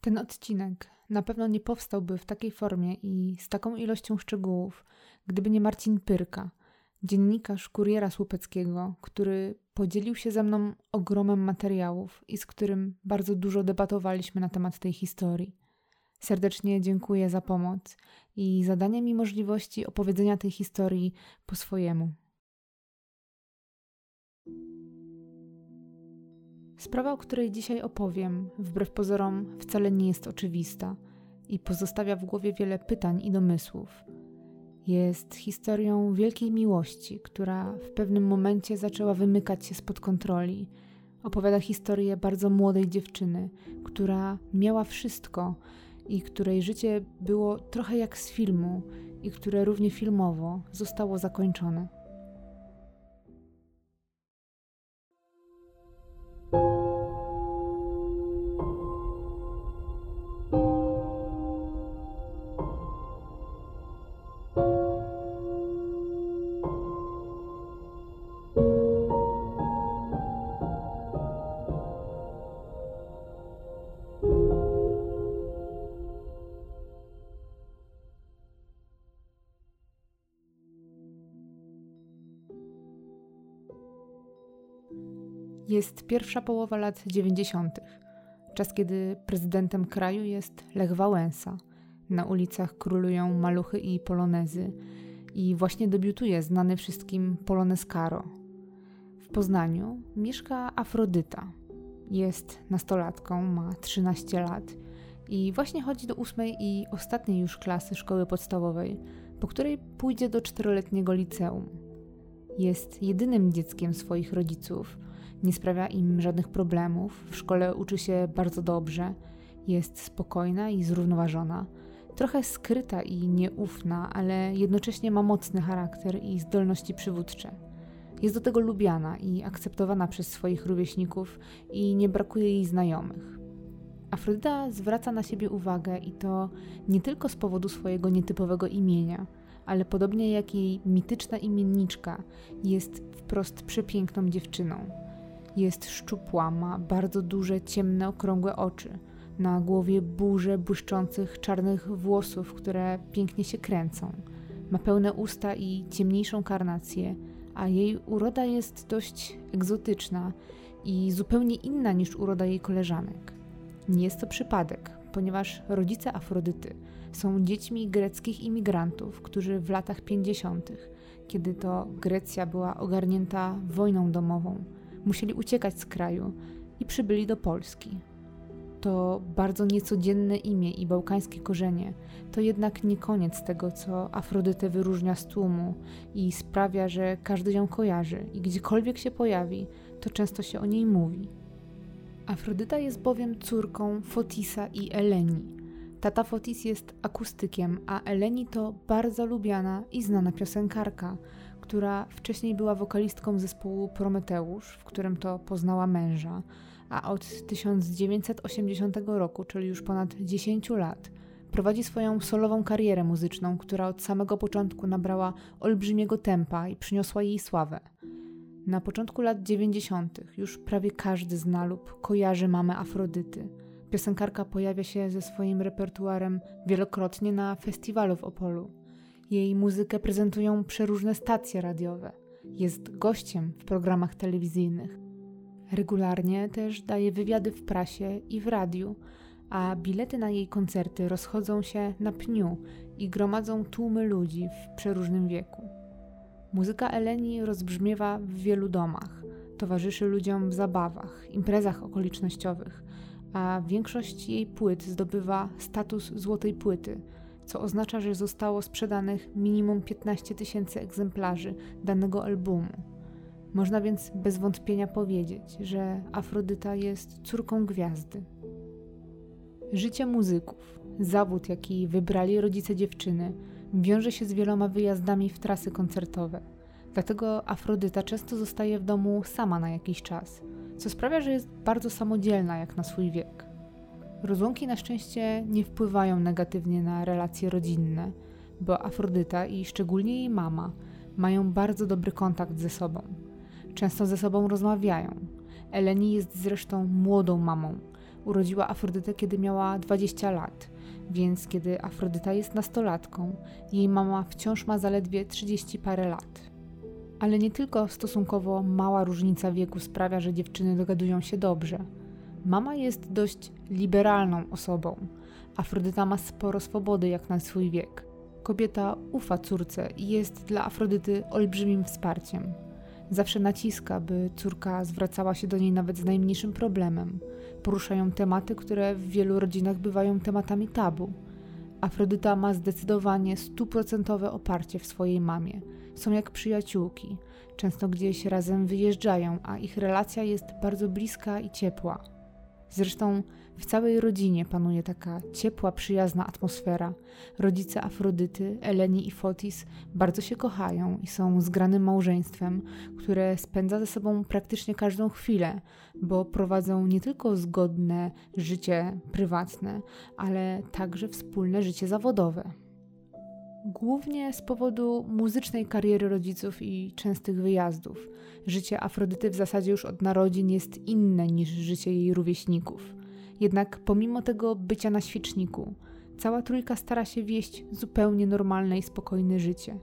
Ten odcinek na pewno nie powstałby w takiej formie i z taką ilością szczegółów, gdyby nie Marcin Pyrka, dziennikarz Kuriera Słupeckiego, który podzielił się ze mną ogromem materiałów i z którym bardzo dużo debatowaliśmy na temat tej historii. Serdecznie dziękuję za pomoc i za danie mi możliwości opowiedzenia tej historii po swojemu. Sprawa, o której dzisiaj opowiem, wbrew pozorom wcale nie jest oczywista i pozostawia w głowie wiele pytań i domysłów. Jest historią wielkiej miłości, która w pewnym momencie zaczęła wymykać się spod kontroli. Opowiada historię bardzo młodej dziewczyny, która miała wszystko i której życie było trochę jak z filmu i które równie filmowo zostało zakończone. Jest pierwsza połowa lat 90., czas kiedy prezydentem kraju jest Lech Wałęsa. Na ulicach królują maluchy i polonezy i właśnie debiutuje znany wszystkim polonez Caro. W Poznaniu mieszka Afrodyta. Jest nastolatką, ma 13 lat i właśnie chodzi do ósmej i ostatniej już klasy szkoły podstawowej, po której pójdzie do czteroletniego liceum. Jest jedynym dzieckiem swoich rodziców – nie sprawia im żadnych problemów, w szkole uczy się bardzo dobrze, jest spokojna i zrównoważona, trochę skryta i nieufna, ale jednocześnie ma mocny charakter i zdolności przywódcze. Jest do tego lubiana i akceptowana przez swoich rówieśników i nie brakuje jej znajomych. Afrodyta zwraca na siebie uwagę i to nie tylko z powodu swojego nietypowego imienia, ale podobnie jak jej mityczna imienniczka, jest wprost przepiękną dziewczyną. Jest szczupła, ma bardzo duże, ciemne, okrągłe oczy. Na głowie burze błyszczących czarnych włosów, które pięknie się kręcą. Ma pełne usta i ciemniejszą karnację, a jej uroda jest dość egzotyczna i zupełnie inna niż uroda jej koleżanek. Nie jest to przypadek, ponieważ rodzice Afrodyty są dziećmi greckich imigrantów, którzy w latach 50., kiedy to Grecja była ogarnięta wojną domową, musieli uciekać z kraju i przybyli do Polski. To bardzo niecodzienne imię i bałkańskie korzenie to jednak nie koniec tego, co Afrodytę wyróżnia z tłumu i sprawia, że każdy ją kojarzy i gdziekolwiek się pojawi, to często się o niej mówi. Afrodyta jest bowiem córką Fotisa i Eleni. Tata Fotis jest akustykiem, a Eleni to bardzo lubiana i znana piosenkarka, która wcześniej była wokalistką zespołu Prometeusz, w którym to poznała męża, a od 1980 roku, czyli już ponad 10 lat, prowadzi swoją solową karierę muzyczną, która od samego początku nabrała olbrzymiego tempa i przyniosła jej sławę. Na początku lat 90. już prawie każdy zna lub kojarzy mamę Afrodyty. Piosenkarka pojawia się ze swoim repertuarem wielokrotnie na festiwalu w Opolu. Jej muzykę prezentują przeróżne stacje radiowe. Jest gościem w programach telewizyjnych. Regularnie też daje wywiady w prasie i w radiu, a bilety na jej koncerty rozchodzą się na pniu i gromadzą tłumy ludzi w przeróżnym wieku. Muzyka Eleni rozbrzmiewa w wielu domach, towarzyszy ludziom w zabawach, imprezach okolicznościowych, a większość jej płyt zdobywa status złotej płyty – co oznacza, że zostało sprzedanych minimum 15 tysięcy egzemplarzy danego albumu. Można więc bez wątpienia powiedzieć, że Afrodyta jest córką gwiazdy. Życie muzyków, zawód, jaki wybrali rodzice dziewczyny, wiąże się z wieloma wyjazdami w trasy koncertowe. Dlatego Afrodyta często zostaje w domu sama na jakiś czas, co sprawia, że jest bardzo samodzielna jak na swój wiek. Rozłąki na szczęście nie wpływają negatywnie na relacje rodzinne, bo Afrodyta i szczególnie jej mama mają bardzo dobry kontakt ze sobą. Często ze sobą rozmawiają. Eleni jest zresztą młodą mamą. urodziła Afrodytę, kiedy miała 20 lat, więc kiedy Afrodyta jest nastolatką, jej mama wciąż ma zaledwie 30 parę lat. Ale nie tylko stosunkowo mała różnica wieku sprawia, że dziewczyny dogadują się dobrze. Mama jest dość liberalną osobą. Afrodyta ma sporo swobody jak na swój wiek. Kobieta ufa córce i jest dla Afrodyty olbrzymim wsparciem. Zawsze naciska, by córka zwracała się do niej nawet z najmniejszym problemem. Poruszają tematy, które w wielu rodzinach bywają tematami tabu. Afrodyta ma zdecydowanie stuprocentowe oparcie w swojej mamie. Są jak przyjaciółki. Często gdzieś razem wyjeżdżają, a ich relacja jest bardzo bliska i ciepła. Zresztą w całej rodzinie panuje taka ciepła, przyjazna atmosfera. Rodzice Afrodyty, Eleni i Fotis bardzo się kochają i są zgranym małżeństwem, które spędza ze sobą praktycznie każdą chwilę, bo prowadzą nie tylko zgodne życie prywatne, ale także wspólne życie zawodowe. Głównie z powodu muzycznej kariery rodziców i częstych wyjazdów. Życie Afrodyty w zasadzie już od narodzin jest inne niż życie jej rówieśników. Jednak pomimo tego bycia na świeczniku, cała trójka stara się wieść zupełnie normalne i spokojne życie.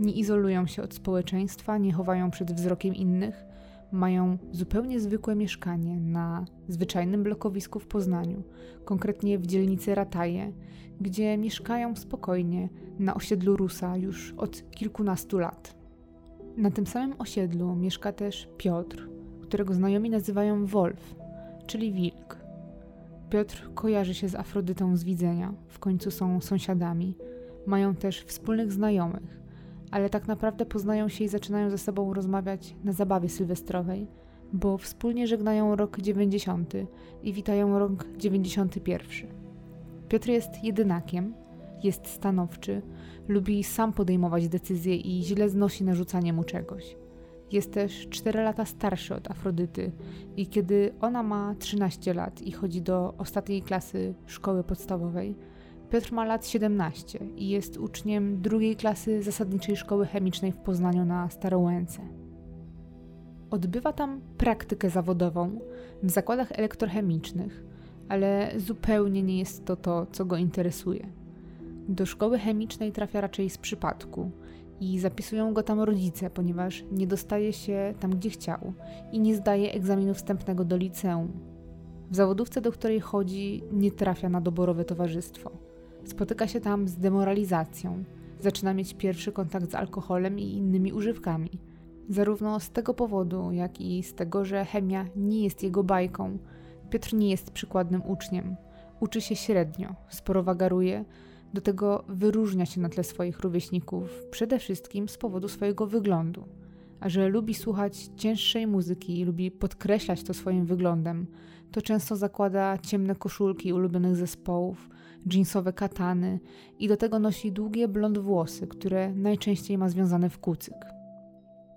Nie izolują się od społeczeństwa, nie chowają przed wzrokiem innych, mają zupełnie zwykłe mieszkanie na zwyczajnym blokowisku w Poznaniu, konkretnie w dzielnicy Rataje, gdzie mieszkają spokojnie na osiedlu Rusa już od kilkunastu lat. Na tym samym osiedlu mieszka też Piotr, którego znajomi nazywają Wolf, czyli wilk. Piotr kojarzy się z Afrodytą z widzenia, w końcu są sąsiadami, mają też wspólnych znajomych, ale tak naprawdę poznają się i zaczynają ze sobą rozmawiać na zabawie sylwestrowej, bo wspólnie żegnają rok 90 i witają rok 91. Piotr jest jedynakiem, jest stanowczy, lubi sam podejmować decyzje i źle znosi narzucanie mu czegoś. Jest też 4 lata starszy od Afrodyty i kiedy ona ma 13 lat i chodzi do ostatniej klasy szkoły podstawowej, Piotr ma lat 17 i jest uczniem drugiej klasy zasadniczej szkoły chemicznej w Poznaniu na Starołęce. Odbywa tam praktykę zawodową w zakładach elektrochemicznych, ale zupełnie nie jest to to, co go interesuje. Do szkoły chemicznej trafia raczej z przypadku i zapisują go tam rodzice, ponieważ nie dostaje się tam, gdzie chciał i nie zdaje egzaminu wstępnego do liceum. W zawodówce, do której chodzi, nie trafia na doborowe towarzystwo. Spotyka się tam z demoralizacją, zaczyna mieć pierwszy kontakt z alkoholem i innymi używkami. Zarówno z tego powodu, jak i z tego, że chemia nie jest jego bajką. Piotr nie jest przykładnym uczniem. Uczy się średnio, sporo wagaruje, do tego wyróżnia się na tle swoich rówieśników, przede wszystkim z powodu swojego wyglądu. A że lubi słuchać cięższej muzyki i lubi podkreślać to swoim wyglądem, to często zakłada ciemne koszulki ulubionych zespołów, jeansowe katany i do tego nosi długie blond włosy, które najczęściej ma związane w kucyk.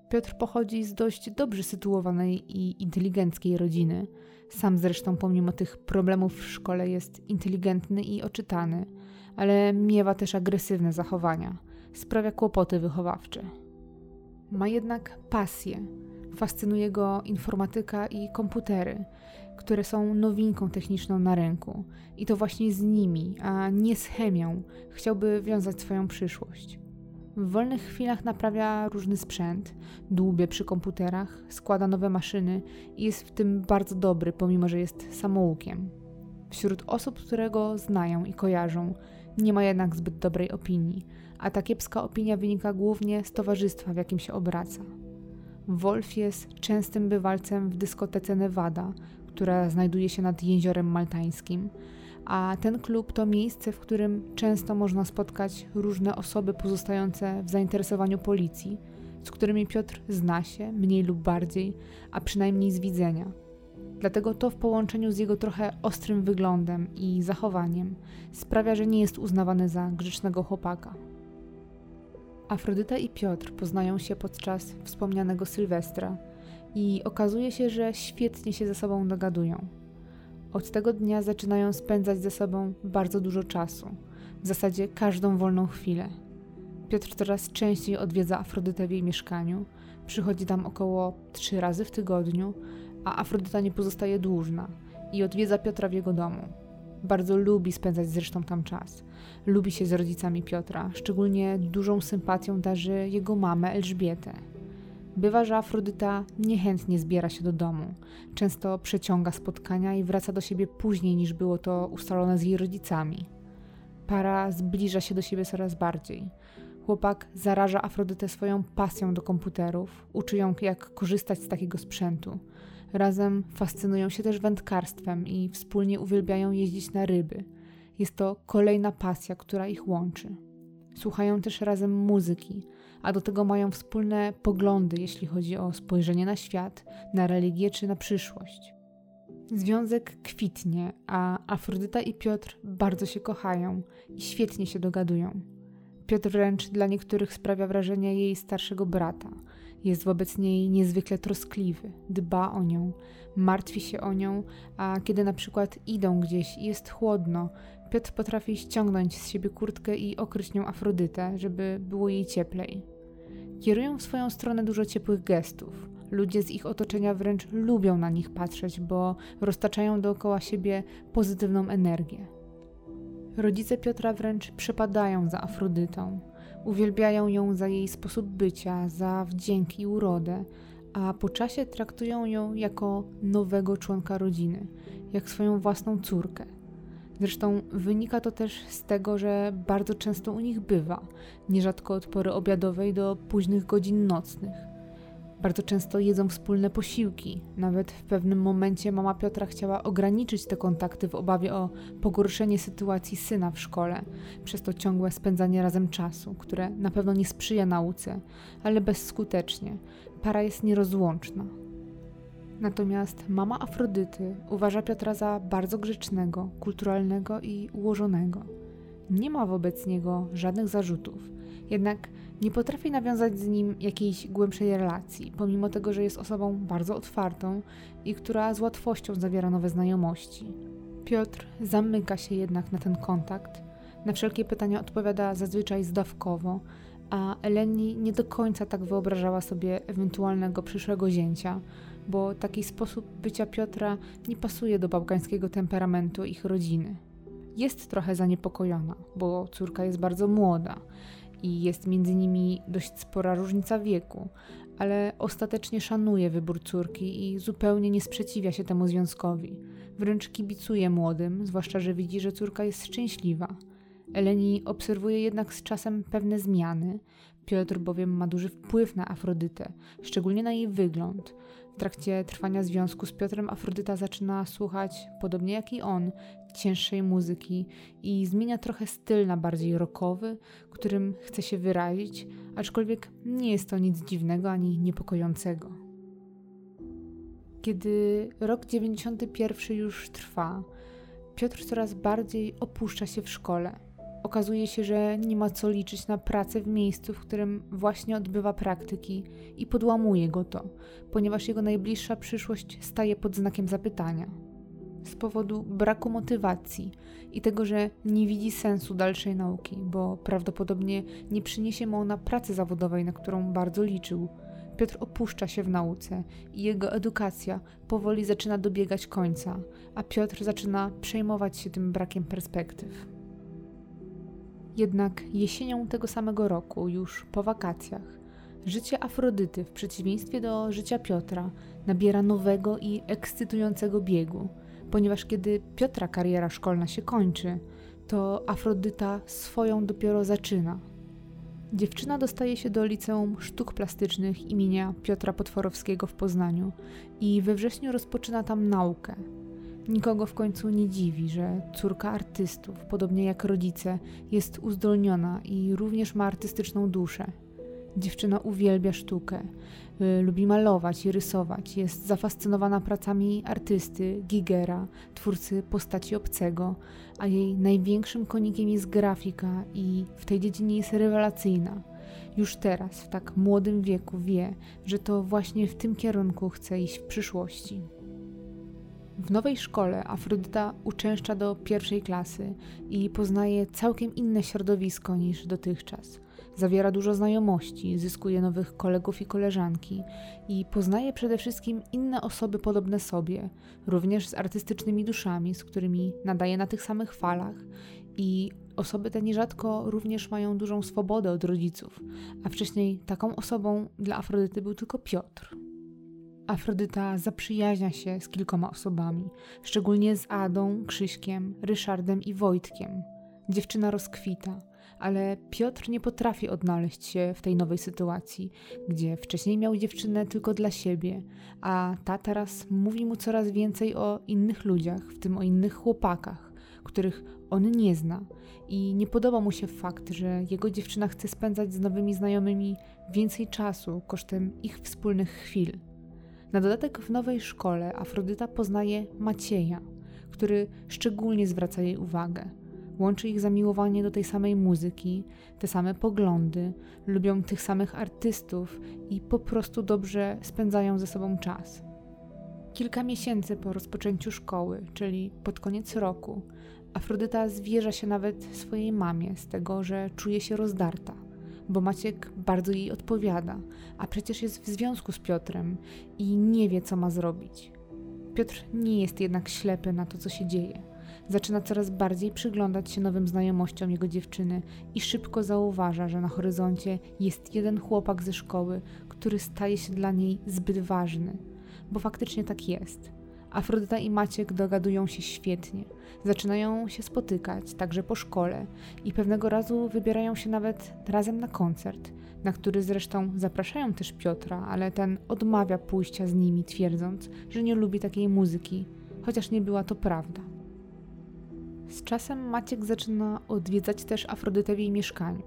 Piotr pochodzi z dość dobrze sytuowanej i inteligenckiej rodziny. Sam zresztą, pomimo tych problemów w szkole, jest inteligentny i oczytany, ale miewa też agresywne zachowania. Sprawia kłopoty wychowawcze. Ma jednak pasję. Fascynuje go informatyka i komputery które są nowinką techniczną na rynku i to właśnie z nimi, a nie z chemią, chciałby wiązać swoją przyszłość. W wolnych chwilach naprawia różny sprzęt, dłubie przy komputerach, składa nowe maszyny i jest w tym bardzo dobry, pomimo że jest samoukiem. Wśród osób, które go znają i kojarzą, nie ma jednak zbyt dobrej opinii, a ta kiepska opinia wynika głównie z towarzystwa, w jakim się obraca. Wolf jest częstym bywalcem w dyskotece Nevada, która znajduje się nad jeziorem maltańskim. A ten klub to miejsce, w którym często można spotkać różne osoby pozostające w zainteresowaniu policji, z którymi Piotr zna się, mniej lub bardziej, a przynajmniej z widzenia. Dlatego to w połączeniu z jego trochę ostrym wyglądem i zachowaniem sprawia, że nie jest uznawany za grzecznego chłopaka. Afrodyta i Piotr poznają się podczas wspomnianego Sylwestra, i okazuje się, że świetnie się ze sobą dogadują. Od tego dnia zaczynają spędzać ze sobą bardzo dużo czasu, w zasadzie każdą wolną chwilę. Piotr coraz częściej odwiedza Afrodytę w jej mieszkaniu, przychodzi tam około trzy razy w tygodniu, a Afrodyta nie pozostaje dłużna. i odwiedza Piotra w jego domu. Bardzo lubi spędzać zresztą tam czas. Lubi się z rodzicami Piotra, szczególnie dużą sympatią darzy jego mamę Elżbietę. Bywa, że Afrodyta niechętnie zbiera się do domu. Często przeciąga spotkania i wraca do siebie później niż było to ustalone z jej rodzicami. Para zbliża się do siebie coraz bardziej. Chłopak zaraża Afrodytę swoją pasją do komputerów, uczy ją jak korzystać z takiego sprzętu. Razem fascynują się też wędkarstwem i wspólnie uwielbiają jeździć na ryby. Jest to kolejna pasja, która ich łączy. Słuchają też razem muzyki, a do tego mają wspólne poglądy, jeśli chodzi o spojrzenie na świat, na religię czy na przyszłość. Związek kwitnie, a Afrodyta i Piotr bardzo się kochają i świetnie się dogadują. Piotr wręcz dla niektórych sprawia wrażenie jej starszego brata. Jest wobec niej niezwykle troskliwy, dba o nią, martwi się o nią, a kiedy na przykład idą gdzieś i jest chłodno, Piotr potrafi ściągnąć z siebie kurtkę i okryć nią Afrodytę, żeby było jej cieplej. Kierują w swoją stronę dużo ciepłych gestów. Ludzie z ich otoczenia wręcz lubią na nich patrzeć, bo roztaczają dookoła siebie pozytywną energię. Rodzice Piotra wręcz przepadają za Afrodytą. Uwielbiają ją za jej sposób bycia, za wdzięk i urodę, a po czasie traktują ją jako nowego członka rodziny, jak swoją własną córkę. Zresztą wynika to też z tego, że bardzo często u nich bywa, nierzadko od pory obiadowej do późnych godzin nocnych. Bardzo często jedzą wspólne posiłki. Nawet w pewnym momencie mama Piotra chciała ograniczyć te kontakty w obawie o pogorszenie sytuacji syna w szkole, przez to ciągłe spędzanie razem czasu, które na pewno nie sprzyja nauce, ale bezskutecznie. Para jest nierozłączna. Natomiast mama Afrodyty uważa Piotra za bardzo grzecznego, kulturalnego i ułożonego. Nie ma wobec niego żadnych zarzutów, jednak nie potrafi nawiązać z nim jakiejś głębszej relacji, pomimo tego, że jest osobą bardzo otwartą i która z łatwością zawiera nowe znajomości. Piotr zamyka się jednak na ten kontakt. Na wszelkie pytania odpowiada zazwyczaj zdawkowo, a Eleni nie do końca tak wyobrażała sobie ewentualnego przyszłego zięcia, bo taki sposób bycia Piotra nie pasuje do bałkańskiego temperamentu ich rodziny. Jest trochę zaniepokojona, bo córka jest bardzo młoda i jest między nimi dość spora różnica wieku, ale ostatecznie szanuje wybór córki i zupełnie nie sprzeciwia się temu związkowi. Wręcz kibicuje młodym, zwłaszcza że widzi, że córka jest szczęśliwa. Eleni obserwuje jednak z czasem pewne zmiany. Piotr bowiem ma duży wpływ na Afrodytę, szczególnie na jej wygląd. Trakcie trwania związku z Piotrem Afrodyta zaczyna słuchać, podobnie jak i on, cięższej muzyki i zmienia trochę styl na bardziej rockowy, którym chce się wyrazić, aczkolwiek nie jest to nic dziwnego ani niepokojącego. Kiedy rok 91 już trwa, Piotr coraz bardziej opuszcza się w szkole. Okazuje się, że nie ma co liczyć na pracę w miejscu, w którym właśnie odbywa praktyki i podłamuje go to, ponieważ jego najbliższa przyszłość staje pod znakiem zapytania. Z powodu braku motywacji i tego, że nie widzi sensu dalszej nauki, bo prawdopodobnie nie przyniesie mu ona pracy zawodowej, na którą bardzo liczył. Piotr opuszcza się w nauce i jego edukacja powoli zaczyna dobiegać końca, a Piotr zaczyna przejmować się tym brakiem perspektyw. Jednak jesienią tego samego roku, już po wakacjach, życie Afrodyty, w przeciwieństwie do życia Piotra, nabiera nowego i ekscytującego biegu, ponieważ kiedy Piotra kariera szkolna się kończy, to Afrodyta swoją dopiero zaczyna. Dziewczyna dostaje się do Liceum Sztuk Plastycznych imienia Piotra Potworowskiego w Poznaniu i we wrześniu rozpoczyna tam naukę. Nikogo w końcu nie dziwi, że córka artystów, podobnie jak rodzice, jest uzdolniona i również ma artystyczną duszę. Dziewczyna uwielbia sztukę, y, lubi malować i rysować, jest zafascynowana pracami artysty, Gigera, twórcy postaci obcego, a jej największym konikiem jest grafika i w tej dziedzinie jest rewelacyjna. Już teraz, w tak młodym wieku, wie, że to właśnie w tym kierunku chce iść w przyszłości. W nowej szkole Afrodyta uczęszcza do pierwszej klasy i poznaje całkiem inne środowisko niż dotychczas. zawiera dużo znajomości, zyskuje nowych kolegów i koleżanki i poznaje przede wszystkim inne osoby podobne sobie, również z artystycznymi duszami, z którymi nadaje na tych samych falach i osoby te nierzadko również mają dużą swobodę od rodziców, a wcześniej taką osobą dla Afrodyty był tylko Piotr. Afrodyta zaprzyjaźnia się z kilkoma osobami, szczególnie z Adą, Krzyśkiem, Ryszardem i Wojtkiem. Dziewczyna rozkwita, ale Piotr nie potrafi odnaleźć się w tej nowej sytuacji, gdzie wcześniej miał dziewczynę tylko dla siebie, a ta teraz mówi mu coraz więcej o innych ludziach, w tym o innych chłopakach, których on nie zna. I nie podoba mu się fakt, że jego dziewczyna chce spędzać z nowymi znajomymi więcej czasu kosztem ich wspólnych chwil. Na dodatek w nowej szkole Afrodyta poznaje Macieja, który szczególnie zwraca jej uwagę. Łączy ich zamiłowanie do tej samej muzyki, te same poglądy, lubią tych samych artystów i po prostu dobrze spędzają ze sobą czas. Kilka miesięcy po rozpoczęciu szkoły, czyli pod koniec roku, Afrodyta zwierza się nawet swojej mamie z tego, że czuje się rozdarta bo Maciek bardzo jej odpowiada, a przecież jest w związku z Piotrem i nie wie, co ma zrobić. Piotr nie jest jednak ślepy na to, co się dzieje. Zaczyna coraz bardziej przyglądać się nowym znajomościom jego dziewczyny i szybko zauważa, że na horyzoncie jest jeden chłopak ze szkoły, który staje się dla niej zbyt ważny, bo faktycznie tak jest. Afrodyta i Maciek dogadują się świetnie. Zaczynają się spotykać, także po szkole, i pewnego razu wybierają się nawet razem na koncert, na który zresztą zapraszają też Piotra, ale ten odmawia pójścia z nimi, twierdząc, że nie lubi takiej muzyki, chociaż nie była to prawda. Z czasem Maciek zaczyna odwiedzać też Afrodytę w jej mieszkaniu.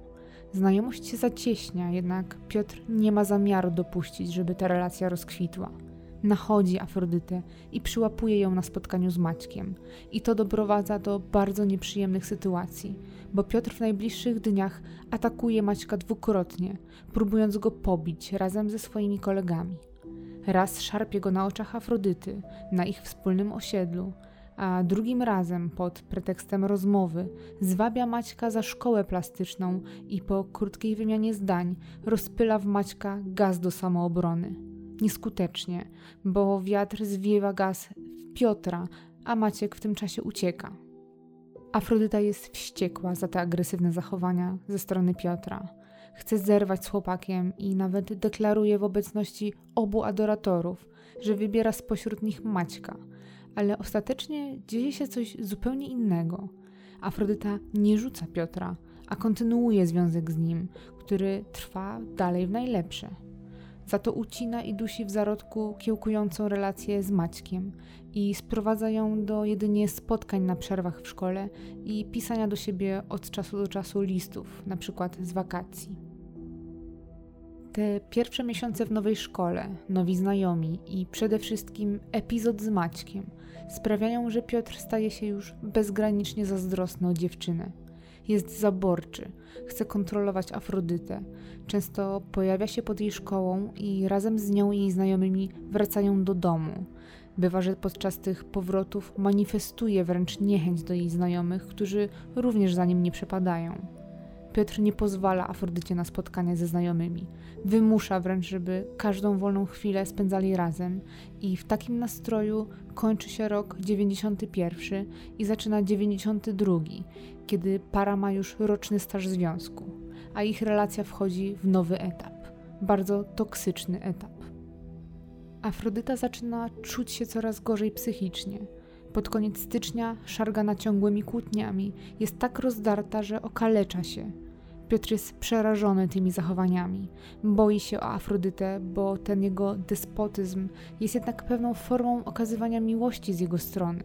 Znajomość się zacieśnia, jednak Piotr nie ma zamiaru dopuścić, żeby ta relacja rozkwitła nachodzi Afrodytę i przyłapuje ją na spotkaniu z Maćkiem. I to doprowadza do bardzo nieprzyjemnych sytuacji, bo Piotr w najbliższych dniach atakuje Maćka dwukrotnie, próbując go pobić razem ze swoimi kolegami. Raz szarpie go na oczach Afrodyty, na ich wspólnym osiedlu, a drugim razem pod pretekstem rozmowy zwabia Maćka za szkołę plastyczną i po krótkiej wymianie zdań rozpyla w Maćka gaz do samoobrony nieskutecznie, bo wiatr zwiewa gaz w Piotra, a Maciek w tym czasie ucieka. Afrodyta jest wściekła za te agresywne zachowania ze strony Piotra. Chce zerwać z chłopakiem i nawet deklaruje w obecności obu adoratorów, że wybiera spośród nich Maćka, ale ostatecznie dzieje się coś zupełnie innego. Afrodyta nie rzuca Piotra, a kontynuuje związek z nim, który trwa dalej w najlepsze. Za to ucina i dusi w zarodku kiełkującą relację z Maćkiem i sprowadza ją do jedynie spotkań na przerwach w szkole i pisania do siebie od czasu do czasu listów, na przykład z wakacji. Te pierwsze miesiące w nowej szkole, nowi znajomi i przede wszystkim epizod z Maćkiem sprawiają, że Piotr staje się już bezgranicznie zazdrosny o dziewczynę jest zaborczy, chce kontrolować Afrodytę. Często pojawia się pod jej szkołą i razem z nią i jej znajomymi wracają do domu. Bywa, że podczas tych powrotów manifestuje wręcz niechęć do jej znajomych, którzy również za nim nie przepadają. Piotr nie pozwala Afrodycie na spotkania ze znajomymi. Wymusza wręcz, żeby każdą wolną chwilę spędzali razem i w takim nastroju kończy się rok 91 i zaczyna 92, kiedy para ma już roczny staż związku, a ich relacja wchodzi w nowy etap, bardzo toksyczny etap. Afrodyta zaczyna czuć się coraz gorzej psychicznie. Pod koniec stycznia szargana ciągłymi kłótniami jest tak rozdarta, że okalecza się. Piotr jest przerażony tymi zachowaniami. Boi się o Afrodytę, bo ten jego despotyzm jest jednak pewną formą okazywania miłości z jego strony.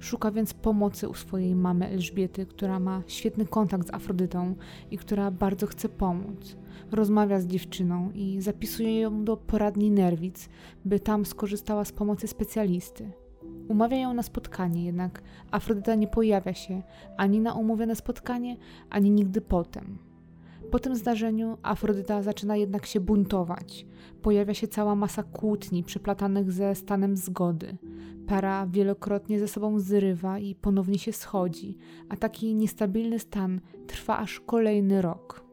Szuka więc pomocy u swojej mamy Elżbiety, która ma świetny kontakt z Afrodytą i która bardzo chce pomóc. Rozmawia z dziewczyną i zapisuje ją do poradni nerwic, by tam skorzystała z pomocy specjalisty. Umawia ją na spotkanie, jednak Afrodyta nie pojawia się ani na umówione spotkanie, ani nigdy potem. Po tym zdarzeniu Afrodyta zaczyna jednak się buntować. Pojawia się cała masa kłótni przyplatanych ze stanem zgody. Para wielokrotnie ze sobą zrywa i ponownie się schodzi, a taki niestabilny stan trwa aż kolejny rok.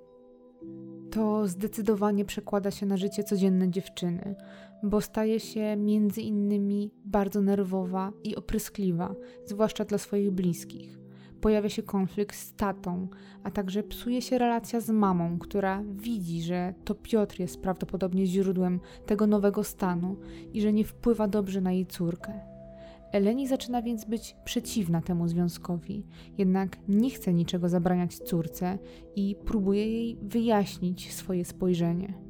To zdecydowanie przekłada się na życie codzienne dziewczyny, bo staje się między innymi bardzo nerwowa i opryskliwa, zwłaszcza dla swoich bliskich. Pojawia się konflikt z tatą, a także psuje się relacja z mamą, która widzi, że to Piotr jest prawdopodobnie źródłem tego nowego stanu i że nie wpływa dobrze na jej córkę. Eleni zaczyna więc być przeciwna temu związkowi, jednak nie chce niczego zabraniać córce i próbuje jej wyjaśnić swoje spojrzenie.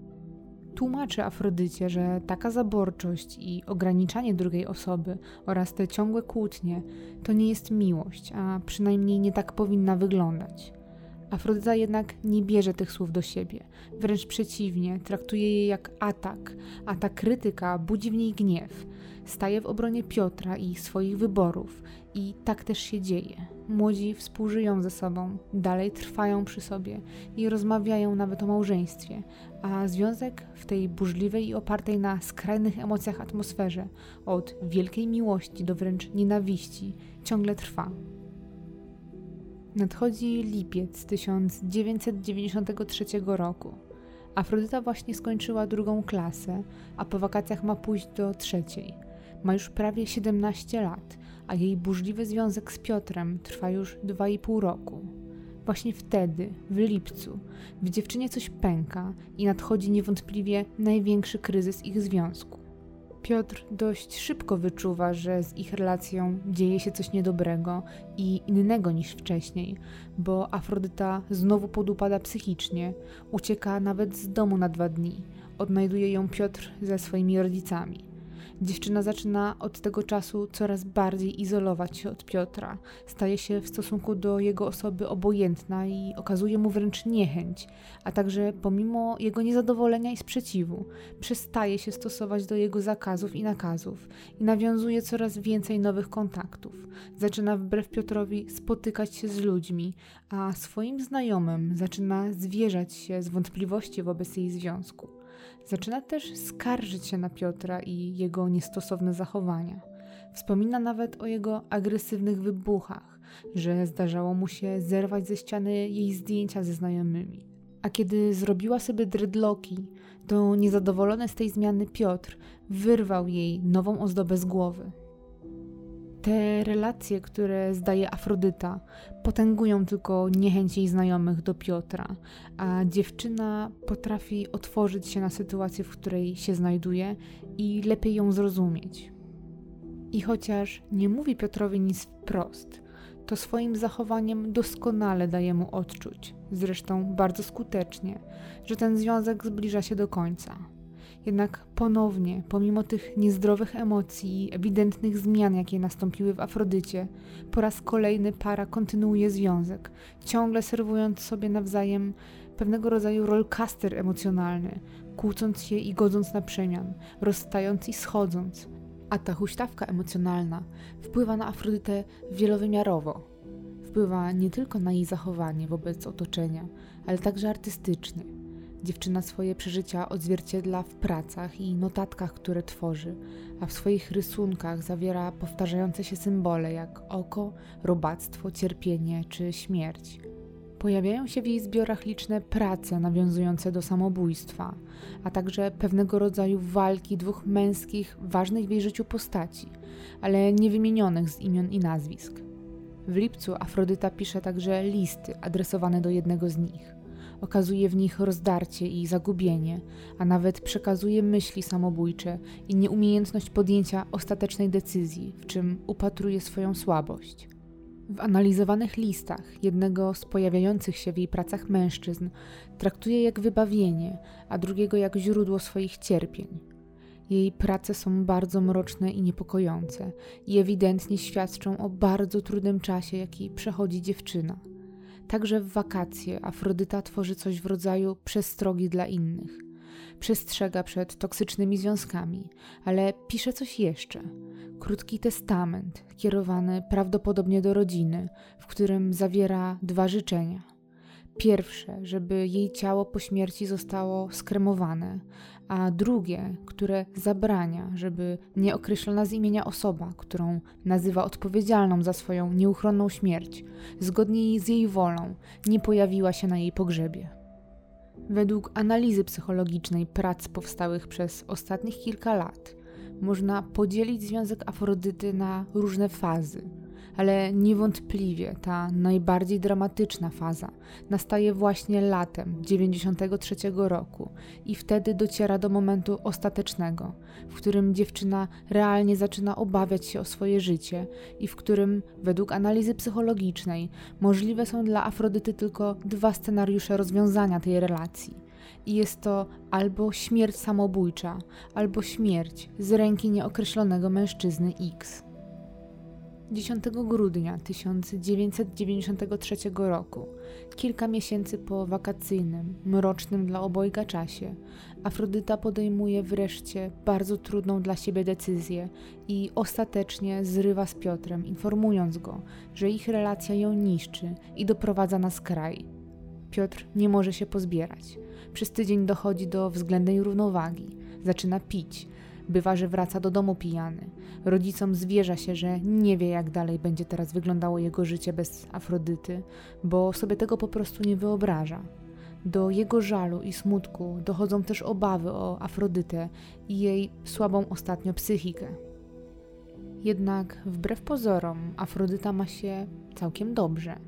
Tłumaczy Afrodycie, że taka zaborczość i ograniczanie drugiej osoby oraz te ciągłe kłótnie to nie jest miłość, a przynajmniej nie tak powinna wyglądać. Afrodyta jednak nie bierze tych słów do siebie, wręcz przeciwnie, traktuje je jak atak, a ta krytyka budzi w niej gniew. Staje w obronie Piotra i swoich wyborów, i tak też się dzieje. Młodzi współżyją ze sobą, dalej trwają przy sobie i rozmawiają nawet o małżeństwie, a związek w tej burzliwej i opartej na skrajnych emocjach atmosferze, od wielkiej miłości do wręcz nienawiści, ciągle trwa. Nadchodzi lipiec 1993 roku. Afrodyta właśnie skończyła drugą klasę, a po wakacjach ma pójść do trzeciej. Ma już prawie 17 lat, a jej burzliwy związek z Piotrem trwa już 2,5 roku. Właśnie wtedy, w lipcu, w dziewczynie coś pęka i nadchodzi niewątpliwie największy kryzys ich związku. Piotr dość szybko wyczuwa, że z ich relacją dzieje się coś niedobrego i innego niż wcześniej, bo Afrodyta znowu podupada psychicznie, ucieka nawet z domu na dwa dni. Odnajduje ją Piotr ze swoimi rodzicami. Dziewczyna zaczyna od tego czasu coraz bardziej izolować się od Piotra. Staje się w stosunku do jego osoby obojętna i okazuje mu wręcz niechęć, a także pomimo jego niezadowolenia i sprzeciwu, przestaje się stosować do jego zakazów i nakazów i nawiązuje coraz więcej nowych kontaktów. Zaczyna wbrew Piotrowi spotykać się z ludźmi, a swoim znajomym zaczyna zwierzać się z wątpliwości wobec jej związku. Zaczyna też skarżyć się na Piotra i jego niestosowne zachowania. Wspomina nawet o jego agresywnych wybuchach, że zdarzało mu się zerwać ze ściany jej zdjęcia ze znajomymi. A kiedy zrobiła sobie dreadlocki, to niezadowolony z tej zmiany Piotr wyrwał jej nową ozdobę z głowy. Te relacje, które zdaje Afrodyta, potęgują tylko niechęć jej znajomych do Piotra, a dziewczyna potrafi otworzyć się na sytuację, w której się znajduje i lepiej ją zrozumieć. I chociaż nie mówi Piotrowi nic wprost, to swoim zachowaniem doskonale daje mu odczuć, zresztą bardzo skutecznie, że ten związek zbliża się do końca. Jednak ponownie, pomimo tych niezdrowych emocji i ewidentnych zmian, jakie nastąpiły w Afrodycie, po raz kolejny para kontynuuje związek, ciągle serwując sobie nawzajem pewnego rodzaju rollcaster emocjonalny, kłócąc się i godząc na przemian, rozstając i schodząc. A ta huśtawka emocjonalna wpływa na Afrodytę wielowymiarowo. Wpływa nie tylko na jej zachowanie wobec otoczenia, ale także artystycznie Dziewczyna swoje przeżycia odzwierciedla w pracach i notatkach, które tworzy, a w swoich rysunkach zawiera powtarzające się symbole jak oko, robactwo, cierpienie czy śmierć. Pojawiają się w jej zbiorach liczne prace nawiązujące do samobójstwa, a także pewnego rodzaju walki dwóch męskich, ważnych w jej życiu postaci, ale nie wymienionych z imion i nazwisk. W lipcu Afrodyta pisze także listy adresowane do jednego z nich okazuje w nich rozdarcie i zagubienie, a nawet przekazuje myśli samobójcze i nieumiejętność podjęcia ostatecznej decyzji, w czym upatruje swoją słabość. W analizowanych listach jednego z pojawiających się w jej pracach mężczyzn traktuje jak wybawienie, a drugiego jak źródło swoich cierpień. Jej prace są bardzo mroczne i niepokojące i ewidentnie świadczą o bardzo trudnym czasie, jaki przechodzi dziewczyna. Także w wakacje Afrodyta tworzy coś w rodzaju przestrogi dla innych. Przestrzega przed toksycznymi związkami, ale pisze coś jeszcze. Krótki testament, kierowany prawdopodobnie do rodziny, w którym zawiera dwa życzenia – Pierwsze, żeby jej ciało po śmierci zostało skremowane, a drugie, które zabrania, żeby nieokreślona z imienia osoba, którą nazywa odpowiedzialną za swoją nieuchronną śmierć, zgodnie z jej wolą, nie pojawiła się na jej pogrzebie. Według analizy psychologicznej prac powstałych przez ostatnich kilka lat, można podzielić związek Afrodyty na różne fazy – ale niewątpliwie ta najbardziej dramatyczna faza nastaje właśnie latem 93 roku i wtedy dociera do momentu ostatecznego, w którym dziewczyna realnie zaczyna obawiać się o swoje życie i w którym, według analizy psychologicznej, możliwe są dla Afrodyty tylko dwa scenariusze rozwiązania tej relacji. I jest to albo śmierć samobójcza, albo śmierć z ręki nieokreślonego mężczyzny X. 10 grudnia 1993 roku, kilka miesięcy po wakacyjnym, mrocznym dla obojga czasie, Afrodyta podejmuje wreszcie bardzo trudną dla siebie decyzję i ostatecznie zrywa z Piotrem, informując go, że ich relacja ją niszczy i doprowadza na skraj. Piotr nie może się pozbierać. Przez tydzień dochodzi do względnej równowagi. Zaczyna pić, Bywa, że wraca do domu pijany. Rodzicom zwierza się, że nie wie, jak dalej będzie teraz wyglądało jego życie bez Afrodyty, bo sobie tego po prostu nie wyobraża. Do jego żalu i smutku dochodzą też obawy o Afrodytę i jej słabą ostatnio psychikę. Jednak wbrew pozorom, Afrodyta ma się całkiem dobrze.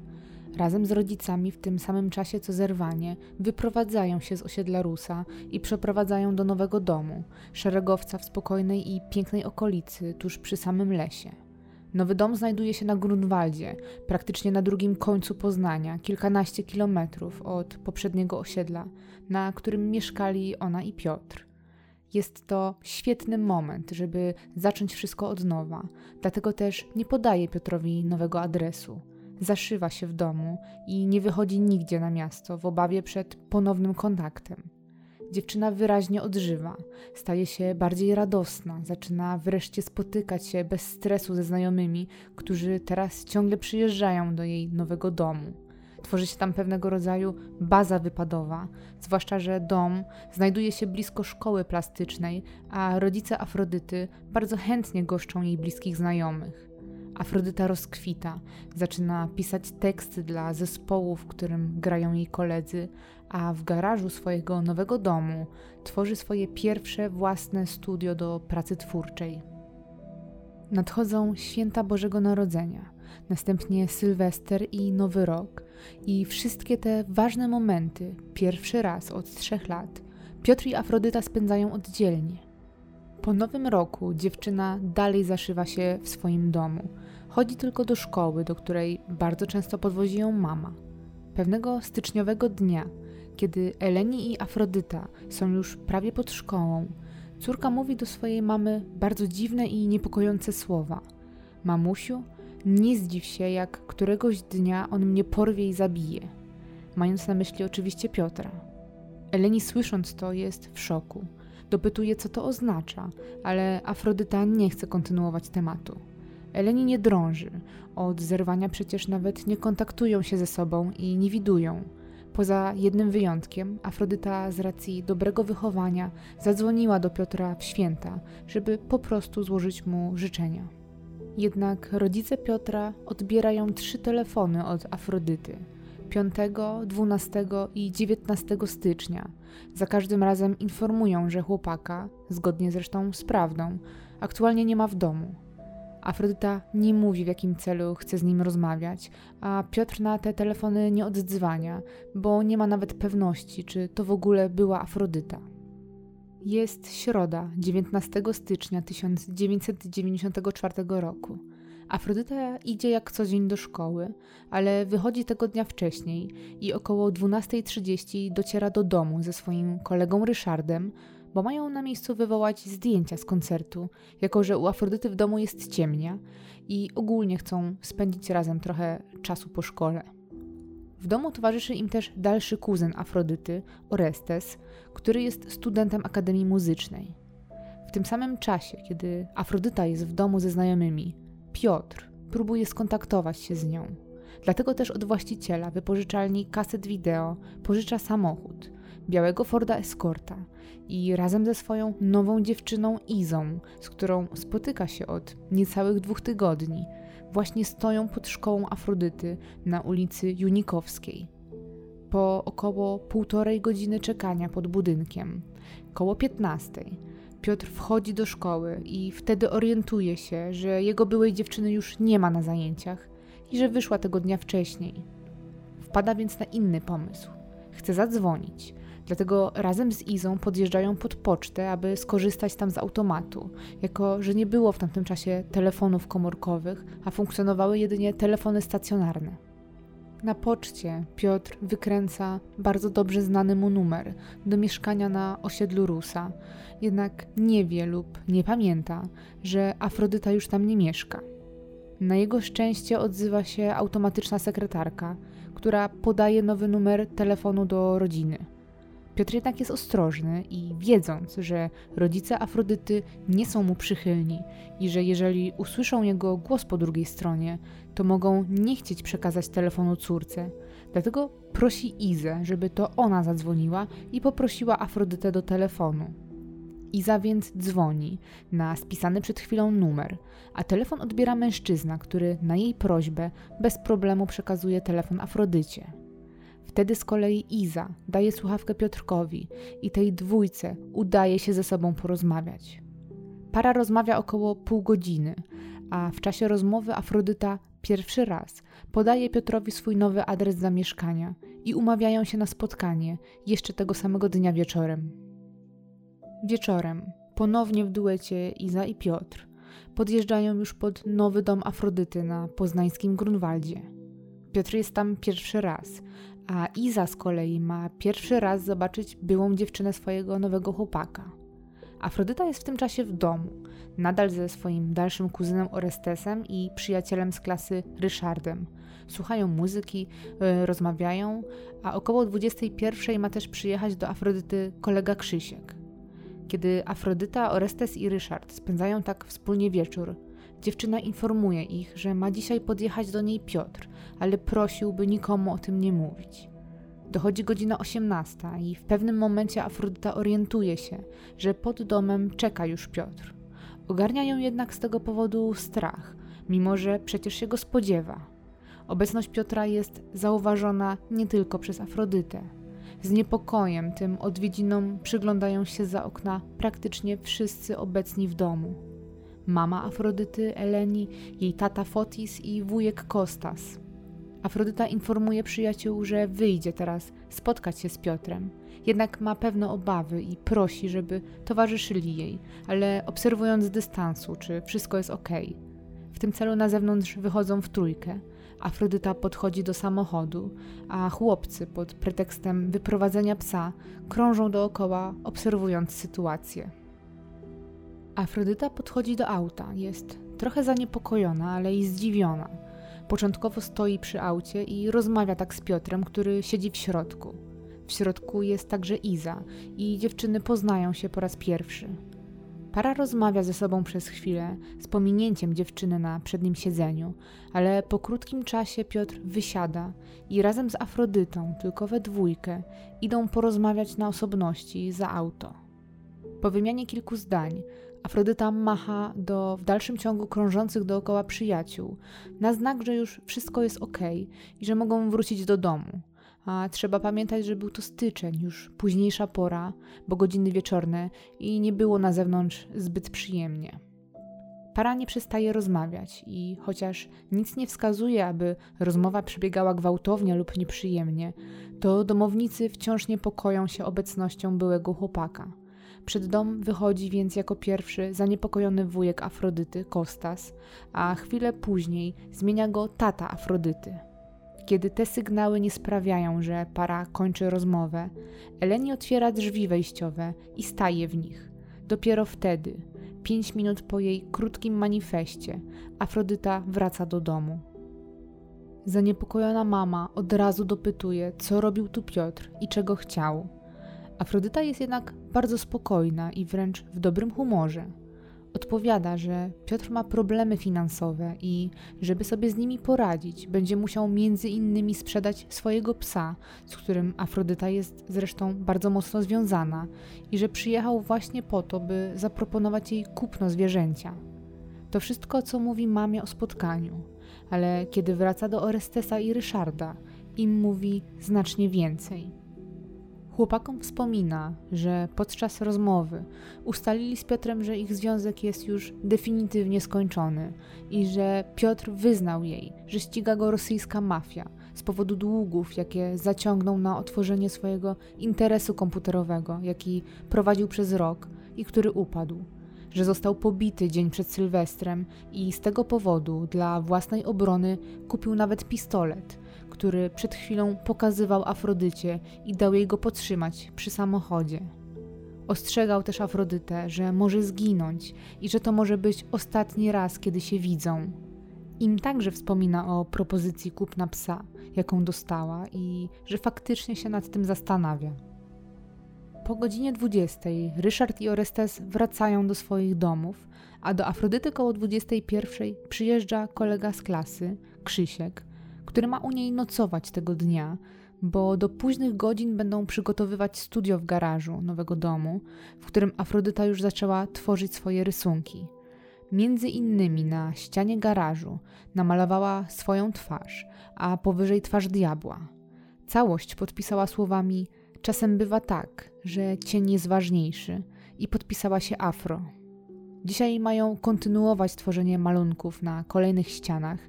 Razem z rodzicami w tym samym czasie co zerwanie wyprowadzają się z osiedla Rusa i przeprowadzają do nowego domu, szeregowca w spokojnej i pięknej okolicy, tuż przy samym lesie. Nowy dom znajduje się na Grunwaldzie, praktycznie na drugim końcu Poznania, kilkanaście kilometrów od poprzedniego osiedla, na którym mieszkali ona i Piotr. Jest to świetny moment, żeby zacząć wszystko od nowa, dlatego też nie podaje Piotrowi nowego adresu zaszywa się w domu i nie wychodzi nigdzie na miasto w obawie przed ponownym kontaktem. Dziewczyna wyraźnie odżywa, staje się bardziej radosna, zaczyna wreszcie spotykać się bez stresu ze znajomymi, którzy teraz ciągle przyjeżdżają do jej nowego domu. Tworzy się tam pewnego rodzaju baza wypadowa, zwłaszcza, że dom znajduje się blisko szkoły plastycznej, a rodzice Afrodyty bardzo chętnie goszczą jej bliskich znajomych. Afrodyta rozkwita, zaczyna pisać teksty dla zespołu, w którym grają jej koledzy, a w garażu swojego nowego domu tworzy swoje pierwsze własne studio do pracy twórczej. Nadchodzą święta Bożego Narodzenia, następnie Sylwester i Nowy Rok, i wszystkie te ważne momenty, pierwszy raz od trzech lat, Piotr i Afrodyta spędzają oddzielnie. Po nowym roku dziewczyna dalej zaszywa się w swoim domu Chodzi tylko do szkoły, do której bardzo często podwozi ją mama. Pewnego styczniowego dnia, kiedy Eleni i Afrodyta są już prawie pod szkołą, córka mówi do swojej mamy bardzo dziwne i niepokojące słowa. Mamusiu, nie zdziw się, jak któregoś dnia on mnie porwie i zabije. Mając na myśli oczywiście Piotra. Eleni słysząc to jest w szoku. Dopytuje, co to oznacza, ale Afrodyta nie chce kontynuować tematu. Eleni nie drąży. Od zerwania przecież nawet nie kontaktują się ze sobą i nie widują. Poza jednym wyjątkiem, Afrodyta z racji dobrego wychowania zadzwoniła do Piotra w święta, żeby po prostu złożyć mu życzenia. Jednak rodzice Piotra odbierają trzy telefony od Afrodyty 5, 12 i 19 stycznia. Za każdym razem informują, że chłopaka, zgodnie zresztą z prawdą, aktualnie nie ma w domu. Afrodyta nie mówi, w jakim celu chce z nim rozmawiać, a Piotr na te telefony nie oddzwania, bo nie ma nawet pewności, czy to w ogóle była Afrodyta. Jest środa, 19 stycznia 1994 roku. Afrodyta idzie jak co dzień do szkoły, ale wychodzi tego dnia wcześniej i około 12.30 dociera do domu ze swoim kolegą Ryszardem, bo mają na miejscu wywołać zdjęcia z koncertu, jako że u Afrodyty w domu jest ciemnia i ogólnie chcą spędzić razem trochę czasu po szkole. W domu towarzyszy im też dalszy kuzyn Afrodyty, Orestes, który jest studentem Akademii Muzycznej. W tym samym czasie, kiedy Afrodyta jest w domu ze znajomymi, Piotr próbuje skontaktować się z nią. Dlatego też od właściciela wypożyczalni kaset wideo pożycza samochód, białego Forda Escorta i razem ze swoją nową dziewczyną Izą, z którą spotyka się od niecałych dwóch tygodni, właśnie stoją pod szkołą Afrodyty na ulicy Junikowskiej. Po około półtorej godziny czekania pod budynkiem, koło 15, Piotr wchodzi do szkoły i wtedy orientuje się, że jego byłej dziewczyny już nie ma na zajęciach i że wyszła tego dnia wcześniej. Wpada więc na inny pomysł. Chce zadzwonić, dlatego razem z Izą podjeżdżają pod pocztę, aby skorzystać tam z automatu, jako że nie było w tamtym czasie telefonów komórkowych, a funkcjonowały jedynie telefony stacjonarne. Na poczcie Piotr wykręca bardzo dobrze znany mu numer do mieszkania na osiedlu Rusa, jednak nie wie lub nie pamięta, że Afrodyta już tam nie mieszka. Na jego szczęście odzywa się automatyczna sekretarka, która podaje nowy numer telefonu do rodziny. Piotr jednak jest ostrożny i wiedząc, że rodzice Afrodyty nie są mu przychylni i że jeżeli usłyszą jego głos po drugiej stronie, to mogą nie chcieć przekazać telefonu córce. Dlatego prosi Izę, żeby to ona zadzwoniła i poprosiła Afrodytę do telefonu. Iza więc dzwoni na spisany przed chwilą numer, a telefon odbiera mężczyzna, który na jej prośbę bez problemu przekazuje telefon Afrodycie. Wtedy z kolei Iza daje słuchawkę Piotrkowi i tej dwójce udaje się ze sobą porozmawiać. Para rozmawia około pół godziny, a w czasie rozmowy Afrodyta pierwszy raz podaje Piotrowi swój nowy adres zamieszkania i umawiają się na spotkanie jeszcze tego samego dnia wieczorem. Wieczorem, ponownie w duecie Iza i Piotr, podjeżdżają już pod nowy dom Afrodyty na poznańskim Grunwaldzie. Piotr jest tam pierwszy raz, a Iza z kolei ma pierwszy raz zobaczyć byłą dziewczynę swojego nowego chłopaka. Afrodyta jest w tym czasie w domu, nadal ze swoim dalszym kuzynem Orestesem i przyjacielem z klasy Ryszardem. Słuchają muzyki, yy, rozmawiają, a około 21 ma też przyjechać do Afrodyty kolega Krzysiek. Kiedy Afrodyta, Orestes i Ryszard spędzają tak wspólnie wieczór, dziewczyna informuje ich, że ma dzisiaj podjechać do niej Piotr, ale prosił, by nikomu o tym nie mówić. Dochodzi godzina 18 i w pewnym momencie Afrodyta orientuje się, że pod domem czeka już Piotr. Ogarnia ją jednak z tego powodu strach, mimo że przecież się go spodziewa. Obecność Piotra jest zauważona nie tylko przez Afrodytę. Z niepokojem tym odwiedzinom przyglądają się za okna praktycznie wszyscy obecni w domu. Mama Afrodyty, Eleni, jej tata Fotis i wujek Kostas. Afrodyta informuje przyjaciół, że wyjdzie teraz spotkać się z Piotrem. Jednak ma pewne obawy i prosi, żeby towarzyszyli jej, ale obserwując z dystansu, czy wszystko jest ok. W tym celu na zewnątrz wychodzą w trójkę. Afrodyta podchodzi do samochodu, a chłopcy pod pretekstem wyprowadzenia psa krążą dookoła, obserwując sytuację. Afrodyta podchodzi do auta, jest trochę zaniepokojona, ale i zdziwiona. Początkowo stoi przy aucie i rozmawia tak z Piotrem, który siedzi w środku. W środku jest także Iza i dziewczyny poznają się po raz pierwszy. Para rozmawia ze sobą przez chwilę, z pominięciem dziewczyny na przednim siedzeniu, ale po krótkim czasie Piotr wysiada i razem z Afrodytą, tylko we dwójkę, idą porozmawiać na osobności za auto. Po wymianie kilku zdań, Afrodyta macha do w dalszym ciągu krążących dookoła przyjaciół, na znak, że już wszystko jest ok i że mogą wrócić do domu. A trzeba pamiętać, że był to styczeń, już późniejsza pora, bo godziny wieczorne i nie było na zewnątrz zbyt przyjemnie. Para nie przestaje rozmawiać i chociaż nic nie wskazuje, aby rozmowa przebiegała gwałtownie lub nieprzyjemnie, to domownicy wciąż niepokoją się obecnością byłego chłopaka. Przed dom wychodzi więc jako pierwszy zaniepokojony wujek Afrodyty, Kostas, a chwilę później zmienia go tata Afrodyty. Kiedy te sygnały nie sprawiają, że para kończy rozmowę, Eleni otwiera drzwi wejściowe i staje w nich. Dopiero wtedy, pięć minut po jej krótkim manifestie, Afrodyta wraca do domu. Zaniepokojona mama od razu dopytuje, co robił tu Piotr i czego chciał. Afrodyta jest jednak bardzo spokojna i wręcz w dobrym humorze. Odpowiada, że Piotr ma problemy finansowe i żeby sobie z nimi poradzić, będzie musiał między innymi sprzedać swojego psa, z którym Afrodyta jest zresztą bardzo mocno związana, i że przyjechał właśnie po to, by zaproponować jej kupno zwierzęcia. To wszystko, co mówi mamie o spotkaniu, ale kiedy wraca do Orestesa i Ryszarda im mówi znacznie więcej. Chłopakom wspomina, że podczas rozmowy ustalili z Piotrem, że ich związek jest już definitywnie skończony i że Piotr wyznał jej, że ściga go rosyjska mafia z powodu długów, jakie zaciągnął na otworzenie swojego interesu komputerowego, jaki prowadził przez rok i który upadł. Że został pobity dzień przed Sylwestrem i z tego powodu dla własnej obrony kupił nawet pistolet, który przed chwilą pokazywał Afrodycie i dał jej go podtrzymać przy samochodzie. Ostrzegał też Afrodytę, że może zginąć i że to może być ostatni raz, kiedy się widzą. Im także wspomina o propozycji kupna psa, jaką dostała i że faktycznie się nad tym zastanawia. Po godzinie 20 Ryszard i Orestes wracają do swoich domów, a do Afrodyty koło 21 przyjeżdża kolega z klasy, Krzysiek, który ma u niej nocować tego dnia, bo do późnych godzin będą przygotowywać studio w garażu nowego domu, w którym Afrodyta już zaczęła tworzyć swoje rysunki. Między innymi na ścianie garażu namalowała swoją twarz, a powyżej twarz diabła. Całość podpisała słowami: Czasem bywa tak, że cień jest ważniejszy, i podpisała się Afro. Dzisiaj mają kontynuować tworzenie malunków na kolejnych ścianach,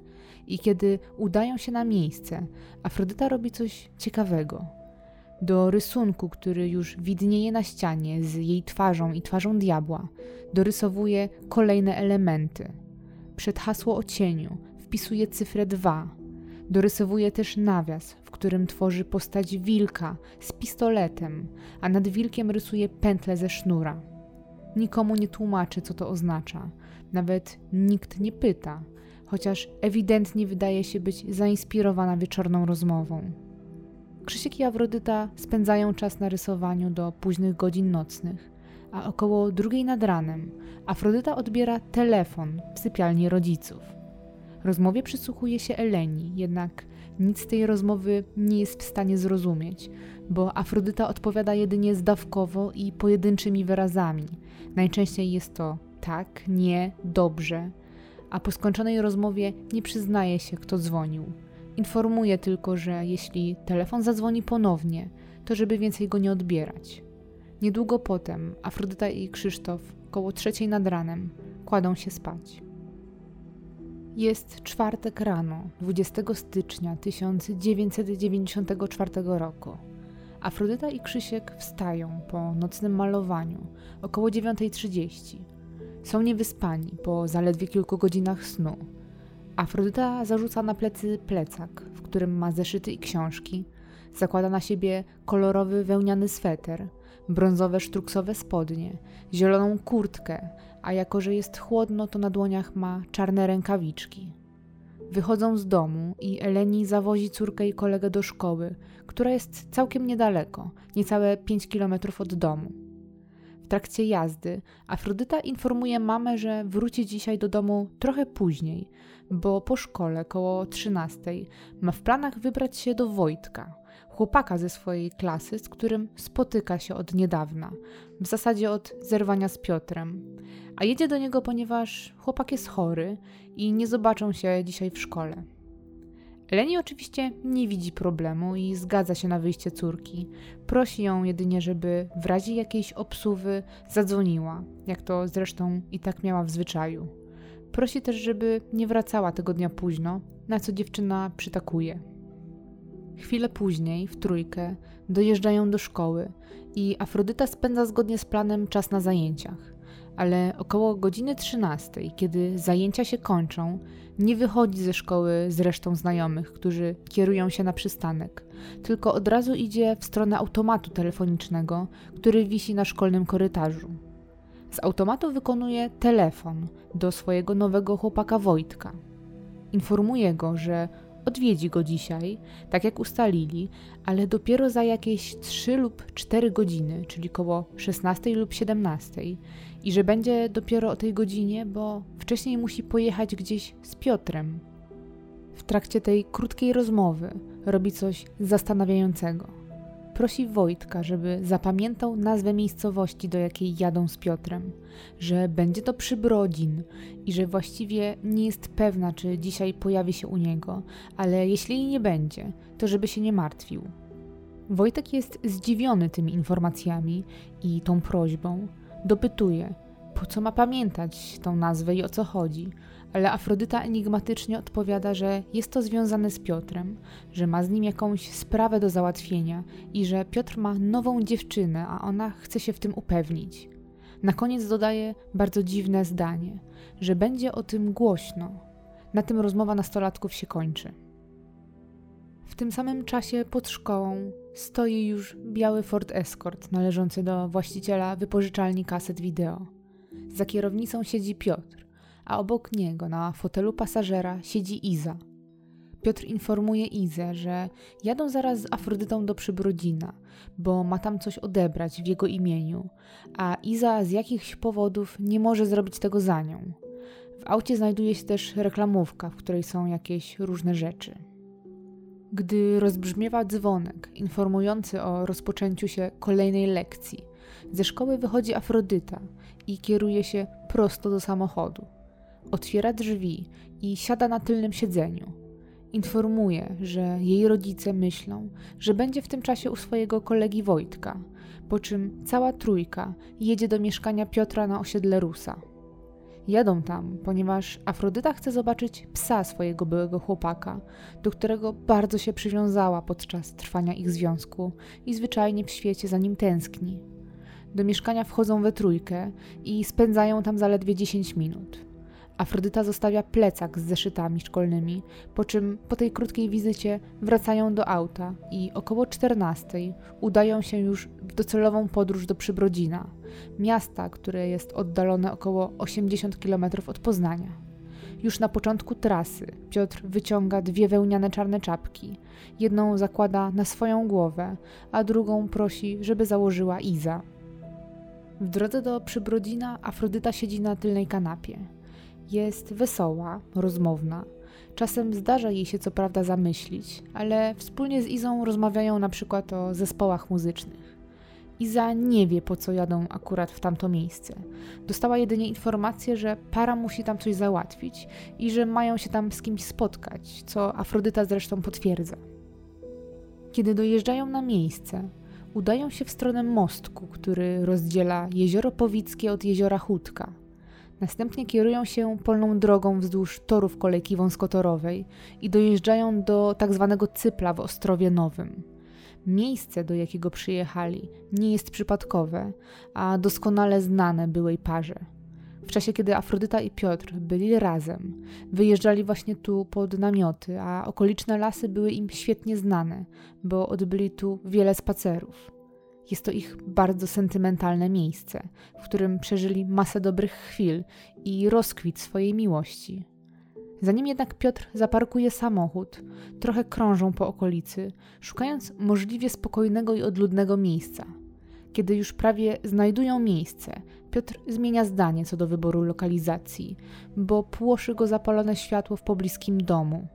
i kiedy udają się na miejsce, Afrodyta robi coś ciekawego. Do rysunku, który już widnieje na ścianie z jej twarzą i twarzą diabła, dorysowuje kolejne elementy. Przed hasło o cieniu wpisuje cyfrę 2. Dorysowuje też nawias, w którym tworzy postać wilka z pistoletem, a nad wilkiem rysuje pętlę ze sznura. Nikomu nie tłumaczy, co to oznacza. Nawet nikt nie pyta, chociaż ewidentnie wydaje się być zainspirowana wieczorną rozmową. Krzysiek i Awrodyta spędzają czas na rysowaniu do późnych godzin nocnych, a około drugiej nad ranem Afrodyta odbiera telefon w sypialni rodziców. Rozmowie przysłuchuje się Eleni, jednak nic z tej rozmowy nie jest w stanie zrozumieć, bo Afrodyta odpowiada jedynie zdawkowo i pojedynczymi wyrazami. Najczęściej jest to tak, nie, dobrze, a po skończonej rozmowie nie przyznaje się, kto dzwonił. Informuje tylko, że jeśli telefon zadzwoni ponownie, to żeby więcej go nie odbierać. Niedługo potem Afrodyta i Krzysztof, koło trzeciej nad ranem, kładą się spać. Jest czwartek rano, 20 stycznia 1994 roku. Afrodyta i Krzysiek wstają po nocnym malowaniu około 9.30 są niewyspani po zaledwie kilku godzinach snu. Afrodyta zarzuca na plecy plecak, w którym ma zeszyty i książki. Zakłada na siebie kolorowy wełniany sweter, brązowe sztruksowe spodnie, zieloną kurtkę, a jako że jest chłodno, to na dłoniach ma czarne rękawiczki. Wychodzą z domu i Eleni zawozi córkę i kolegę do szkoły, która jest całkiem niedaleko, niecałe 5 kilometrów od domu trakcie jazdy Afrodyta informuje mamę, że wróci dzisiaj do domu trochę później, bo po szkole koło 13 ma w planach wybrać się do Wojtka, chłopaka ze swojej klasy, z którym spotyka się od niedawna, w zasadzie od zerwania z Piotrem. A jedzie do niego, ponieważ chłopak jest chory i nie zobaczą się dzisiaj w szkole. Leni oczywiście nie widzi problemu i zgadza się na wyjście córki. Prosi ją jedynie, żeby w razie jakiejś obsuwy zadzwoniła, jak to zresztą i tak miała w zwyczaju. Prosi też, żeby nie wracała tego dnia późno, na co dziewczyna przytakuje. Chwilę później, w trójkę, dojeżdżają do szkoły i Afrodyta spędza zgodnie z planem czas na zajęciach ale około godziny 13, kiedy zajęcia się kończą, nie wychodzi ze szkoły z resztą znajomych, którzy kierują się na przystanek, tylko od razu idzie w stronę automatu telefonicznego, który wisi na szkolnym korytarzu. Z automatu wykonuje telefon do swojego nowego chłopaka Wojtka. Informuje go, że odwiedzi go dzisiaj, tak jak ustalili, ale dopiero za jakieś 3 lub 4 godziny, czyli koło 16 lub 17, i że będzie dopiero o tej godzinie, bo wcześniej musi pojechać gdzieś z Piotrem. W trakcie tej krótkiej rozmowy robi coś zastanawiającego. Prosi Wojtka, żeby zapamiętał nazwę miejscowości, do jakiej jadą z Piotrem, że będzie to Przybrodzin i że właściwie nie jest pewna, czy dzisiaj pojawi się u niego, ale jeśli jej nie będzie, to żeby się nie martwił. Wojtek jest zdziwiony tymi informacjami i tą prośbą. Dopytuje, po co ma pamiętać tą nazwę i o co chodzi, ale Afrodyta enigmatycznie odpowiada, że jest to związane z Piotrem, że ma z nim jakąś sprawę do załatwienia i że Piotr ma nową dziewczynę, a ona chce się w tym upewnić. Na koniec dodaje bardzo dziwne zdanie, że będzie o tym głośno. Na tym rozmowa nastolatków się kończy. W tym samym czasie pod szkołą stoi już biały Ford Escort należący do właściciela wypożyczalni kaset wideo. Za kierownicą siedzi Piotr, a obok niego na fotelu pasażera siedzi Iza. Piotr informuje Izę, że jadą zaraz z Afrodytą do Przybrodzina, bo ma tam coś odebrać w jego imieniu, a Iza z jakichś powodów nie może zrobić tego za nią. W aucie znajduje się też reklamówka, w której są jakieś różne rzeczy. Gdy rozbrzmiewa dzwonek informujący o rozpoczęciu się kolejnej lekcji, ze szkoły wychodzi Afrodyta i kieruje się prosto do samochodu. Otwiera drzwi i siada na tylnym siedzeniu. Informuje, że jej rodzice myślą, że będzie w tym czasie u swojego kolegi Wojtka, po czym cała trójka jedzie do mieszkania Piotra na osiedle Rusa. Jadą tam, ponieważ Afrodyta chce zobaczyć psa swojego byłego chłopaka, do którego bardzo się przywiązała podczas trwania ich związku i zwyczajnie w świecie za nim tęskni. Do mieszkania wchodzą we trójkę i spędzają tam zaledwie 10 minut. Afrodyta zostawia plecak z zeszytami szkolnymi, po czym po tej krótkiej wizycie wracają do auta i około 14 udają się już w docelową podróż do Przybrodzina, miasta, które jest oddalone około 80 km od Poznania. Już na początku trasy Piotr wyciąga dwie wełniane czarne czapki. Jedną zakłada na swoją głowę, a drugą prosi, żeby założyła Iza. W drodze do Przybrodzina Afrodyta siedzi na tylnej kanapie. Jest wesoła, rozmowna. Czasem zdarza jej się co prawda zamyślić, ale wspólnie z Izą rozmawiają na przykład o zespołach muzycznych. Iza nie wie, po co jadą akurat w tamto miejsce. Dostała jedynie informację, że para musi tam coś załatwić i że mają się tam z kimś spotkać, co Afrodyta zresztą potwierdza. Kiedy dojeżdżają na miejsce, udają się w stronę mostku, który rozdziela jezioro Powickie od jeziora Chudka. Następnie kierują się polną drogą wzdłuż torów kolejki wąskotorowej i dojeżdżają do tak zwanego Cypla w Ostrowie Nowym. Miejsce, do jakiego przyjechali, nie jest przypadkowe, a doskonale znane byłej parze. W czasie, kiedy Afrodyta i Piotr byli razem, wyjeżdżali właśnie tu pod namioty, a okoliczne lasy były im świetnie znane, bo odbyli tu wiele spacerów. Jest to ich bardzo sentymentalne miejsce, w którym przeżyli masę dobrych chwil i rozkwit swojej miłości. Zanim jednak Piotr zaparkuje samochód, trochę krążą po okolicy, szukając możliwie spokojnego i odludnego miejsca. Kiedy już prawie znajdują miejsce, Piotr zmienia zdanie co do wyboru lokalizacji, bo płoszy go zapalone światło w pobliskim domu.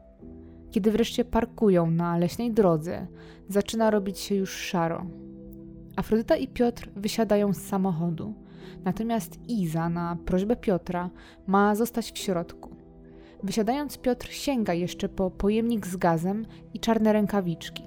Kiedy wreszcie parkują na leśnej drodze, zaczyna robić się już szaro. Afrodyta i Piotr wysiadają z samochodu, natomiast Iza na prośbę Piotra ma zostać w środku. Wysiadając, Piotr sięga jeszcze po pojemnik z gazem i czarne rękawiczki.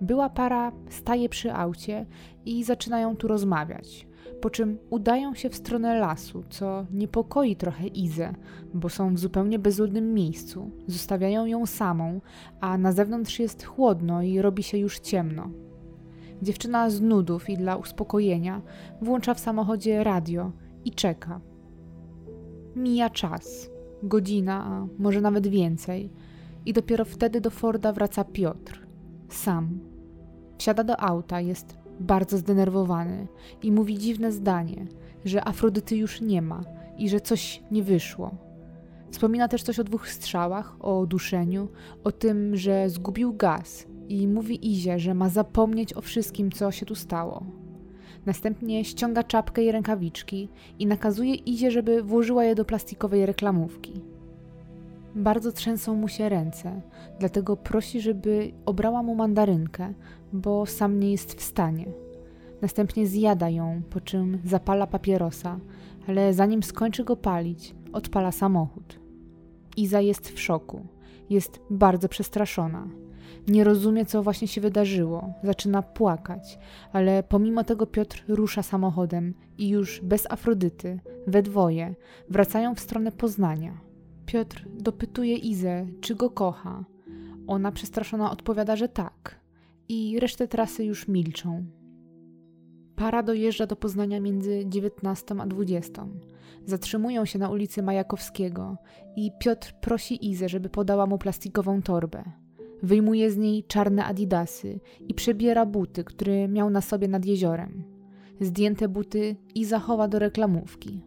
Była para staje przy aucie i zaczynają tu rozmawiać, po czym udają się w stronę lasu, co niepokoi trochę Izę, bo są w zupełnie bezludnym miejscu, zostawiają ją samą, a na zewnątrz jest chłodno i robi się już ciemno. Dziewczyna z nudów i dla uspokojenia włącza w samochodzie radio i czeka. Mija czas, godzina, a może nawet więcej, i dopiero wtedy do Forda wraca Piotr, sam. Wsiada do auta, jest bardzo zdenerwowany i mówi dziwne zdanie, że Afrodyty już nie ma i że coś nie wyszło. Wspomina też coś o dwóch strzałach, o duszeniu, o tym, że zgubił gaz i mówi Izie, że ma zapomnieć o wszystkim, co się tu stało. Następnie ściąga czapkę i rękawiczki i nakazuje Izie, żeby włożyła je do plastikowej reklamówki. Bardzo trzęsą mu się ręce, dlatego prosi, żeby obrała mu mandarynkę, bo sam nie jest w stanie. Następnie zjada ją, po czym zapala papierosa, ale zanim skończy go palić, odpala samochód. Iza jest w szoku. Jest bardzo przestraszona. Nie rozumie, co właśnie się wydarzyło. Zaczyna płakać, ale pomimo tego Piotr rusza samochodem i już bez Afrodyty, we dwoje, wracają w stronę Poznania. Piotr dopytuje Izę, czy go kocha. Ona przestraszona odpowiada, że tak. I resztę trasy już milczą. Para dojeżdża do Poznania między 19 a 20. Zatrzymują się na ulicy Majakowskiego i Piotr prosi Izę, żeby podała mu plastikową torbę. Wyjmuje z niej czarne adidasy i przebiera buty, które miał na sobie nad jeziorem. Zdjęte buty Iza chowa do reklamówki.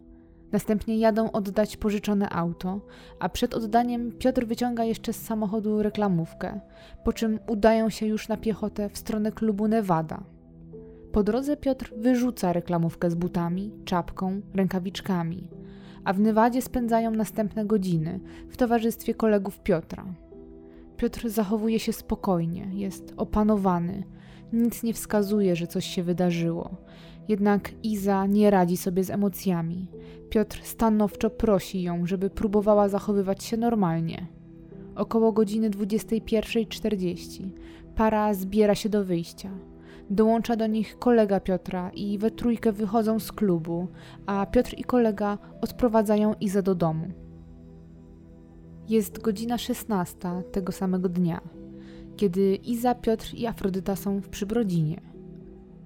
Następnie jadą oddać pożyczone auto, a przed oddaniem Piotr wyciąga jeszcze z samochodu reklamówkę, po czym udają się już na piechotę w stronę klubu Nevada. Po drodze Piotr wyrzuca reklamówkę z butami, czapką, rękawiczkami, a w Nevadzie spędzają następne godziny w towarzystwie kolegów Piotra. Piotr zachowuje się spokojnie, jest opanowany, nic nie wskazuje, że coś się wydarzyło. Jednak Iza nie radzi sobie z emocjami. Piotr stanowczo prosi ją, żeby próbowała zachowywać się normalnie. Około godziny 21.40 para zbiera się do wyjścia. Dołącza do nich kolega Piotra i we trójkę wychodzą z klubu, a Piotr i kolega odprowadzają Izę do domu. Jest godzina 16 tego samego dnia, kiedy Iza, Piotr i Afrodyta są w Przybrodzinie.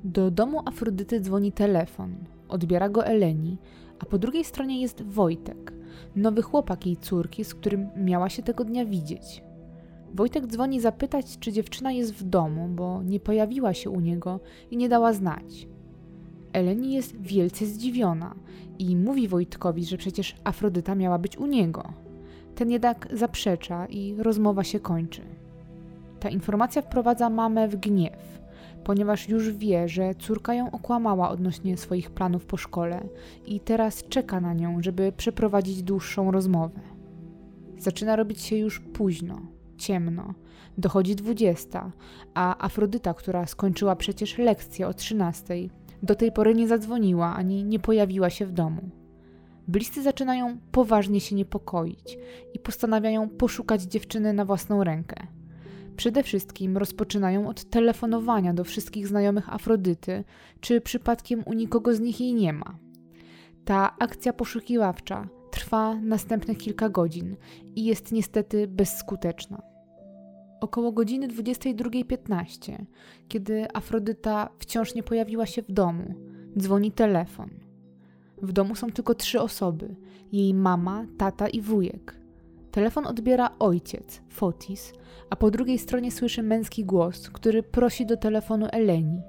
Do domu Afrodyty dzwoni telefon, odbiera go Eleni, a po drugiej stronie jest Wojtek, nowy chłopak jej córki, z którym miała się tego dnia widzieć. Wojtek dzwoni zapytać, czy dziewczyna jest w domu, bo nie pojawiła się u niego i nie dała znać. Eleni jest wielce zdziwiona i mówi Wojtkowi, że przecież Afrodyta miała być u niego. Ten jednak zaprzecza i rozmowa się kończy. Ta informacja wprowadza mamę w gniew, ponieważ już wie, że córka ją okłamała odnośnie swoich planów po szkole i teraz czeka na nią, żeby przeprowadzić dłuższą rozmowę. Zaczyna robić się już późno, ciemno. Dochodzi dwudziesta, a Afrodyta, która skończyła przecież lekcję o trzynastej, do tej pory nie zadzwoniła ani nie pojawiła się w domu. Bliscy zaczynają poważnie się niepokoić i postanawiają poszukać dziewczyny na własną rękę. Przede wszystkim rozpoczynają od telefonowania do wszystkich znajomych Afrodyty, czy przypadkiem u nikogo z nich jej nie ma. Ta akcja poszukiwawcza trwa następne kilka godzin i jest niestety bezskuteczna. Około godziny 22.15, kiedy Afrodyta wciąż nie pojawiła się w domu, dzwoni telefon. W domu są tylko trzy osoby: jej mama, tata i wujek. Telefon odbiera ojciec, Fotis, a po drugiej stronie słyszy męski głos, który prosi do telefonu Eleni.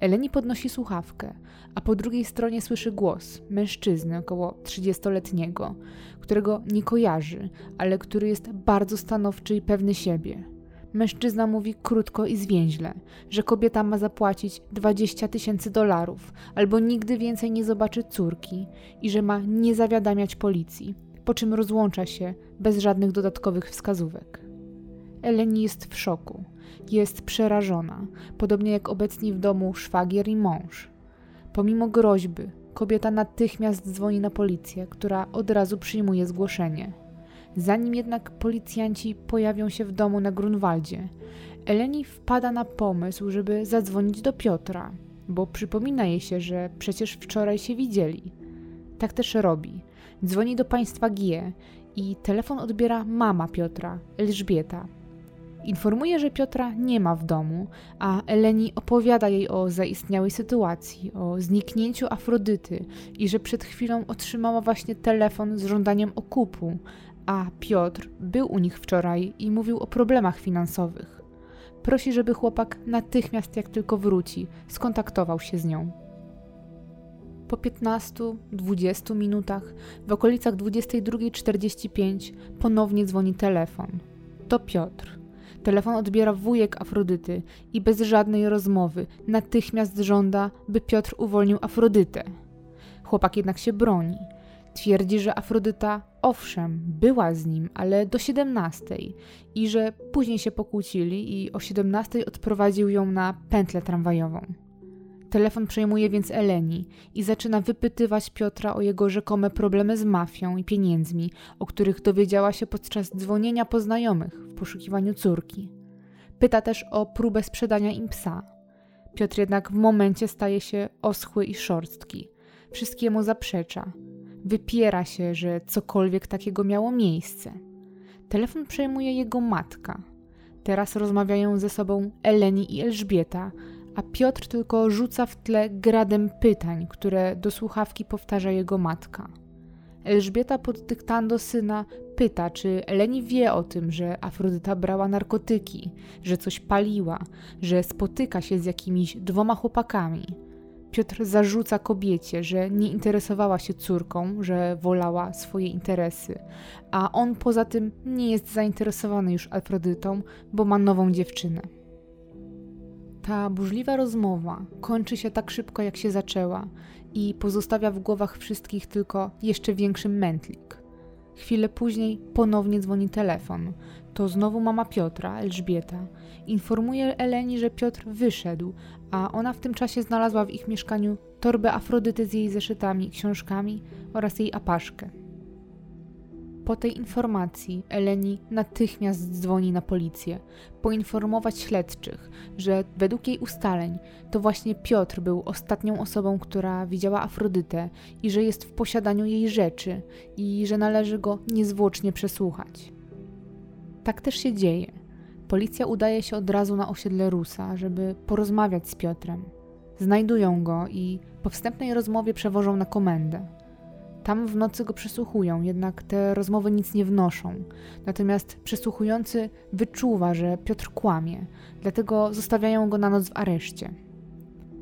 Eleni podnosi słuchawkę, a po drugiej stronie słyszy głos mężczyzny około 30-letniego, którego nie kojarzy, ale który jest bardzo stanowczy i pewny siebie. Mężczyzna mówi krótko i zwięźle, że kobieta ma zapłacić 20 tysięcy dolarów albo nigdy więcej nie zobaczy córki i że ma nie zawiadamiać policji, po czym rozłącza się bez żadnych dodatkowych wskazówek. Eleni jest w szoku, jest przerażona, podobnie jak obecni w domu szwagier i mąż. Pomimo groźby, kobieta natychmiast dzwoni na policję, która od razu przyjmuje zgłoszenie. Zanim jednak policjanci pojawią się w domu na Grunwaldzie, Eleni wpada na pomysł, żeby zadzwonić do Piotra, bo przypomina jej się, że przecież wczoraj się widzieli. Tak też robi. Dzwoni do państwa G i telefon odbiera mama Piotra, Elżbieta. Informuje, że Piotra nie ma w domu, a Eleni opowiada jej o zaistniałej sytuacji, o zniknięciu Afrodyty i że przed chwilą otrzymała właśnie telefon z żądaniem okupu, a Piotr był u nich wczoraj i mówił o problemach finansowych. Prosi, żeby chłopak natychmiast, jak tylko wróci, skontaktował się z nią. Po 15-20 minutach, w okolicach 22.45, ponownie dzwoni telefon. To Piotr. Telefon odbiera wujek Afrodyty i bez żadnej rozmowy natychmiast żąda, by Piotr uwolnił Afrodytę. Chłopak jednak się broni. Twierdzi, że Afrodyta owszem, była z nim, ale do 17 i że później się pokłócili i o 17 odprowadził ją na pętlę tramwajową. Telefon przejmuje więc Eleni i zaczyna wypytywać Piotra o jego rzekome problemy z mafią i pieniędzmi, o których dowiedziała się podczas dzwonienia po znajomych w poszukiwaniu córki. Pyta też o próbę sprzedania im psa. Piotr jednak w momencie staje się oschły i szorstki. Wszystkiemu zaprzecza. Wypiera się, że cokolwiek takiego miało miejsce. Telefon przejmuje jego matka. Teraz rozmawiają ze sobą Eleni i Elżbieta, a Piotr tylko rzuca w tle gradem pytań, które do słuchawki powtarza jego matka. Elżbieta pod dyktando syna pyta, czy Eleni wie o tym, że Afrodyta brała narkotyki, że coś paliła, że spotyka się z jakimiś dwoma chłopakami. Piotr zarzuca kobiecie, że nie interesowała się córką, że wolała swoje interesy, a on poza tym nie jest zainteresowany już Afrodytą, bo ma nową dziewczynę. Ta burzliwa rozmowa kończy się tak szybko, jak się zaczęła i pozostawia w głowach wszystkich tylko jeszcze większy mętlik. Chwilę później ponownie dzwoni telefon. To znowu mama Piotra, Elżbieta. Informuje Eleni, że Piotr wyszedł, a ona w tym czasie znalazła w ich mieszkaniu torbę Afrodyty z jej zeszytami, książkami oraz jej apaszkę. Po tej informacji Eleni natychmiast dzwoni na policję, poinformować śledczych, że według jej ustaleń to właśnie Piotr był ostatnią osobą, która widziała Afrodytę i że jest w posiadaniu jej rzeczy i że należy go niezwłocznie przesłuchać. Tak też się dzieje. Policja udaje się od razu na osiedle Rusa, żeby porozmawiać z Piotrem. Znajdują go i po wstępnej rozmowie przewożą na komendę. Tam w nocy go przesłuchują, jednak te rozmowy nic nie wnoszą. Natomiast przesłuchujący wyczuwa, że Piotr kłamie, dlatego zostawiają go na noc w areszcie.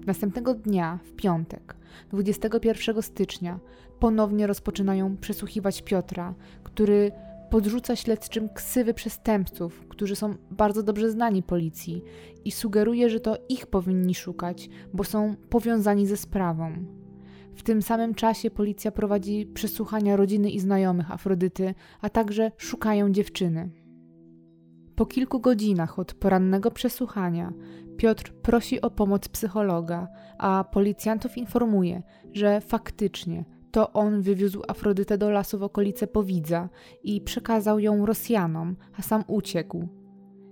Następnego dnia, w piątek, 21 stycznia, ponownie rozpoczynają przesłuchiwać Piotra, który podrzuca śledczym ksywy przestępców, którzy są bardzo dobrze znani policji i sugeruje, że to ich powinni szukać, bo są powiązani ze sprawą. W tym samym czasie policja prowadzi przesłuchania rodziny i znajomych Afrodyty, a także szukają dziewczyny. Po kilku godzinach od porannego przesłuchania Piotr prosi o pomoc psychologa, a policjantów informuje, że faktycznie to on wywiózł Afrodytę do lasu w okolice Powidza i przekazał ją Rosjanom, a sam uciekł.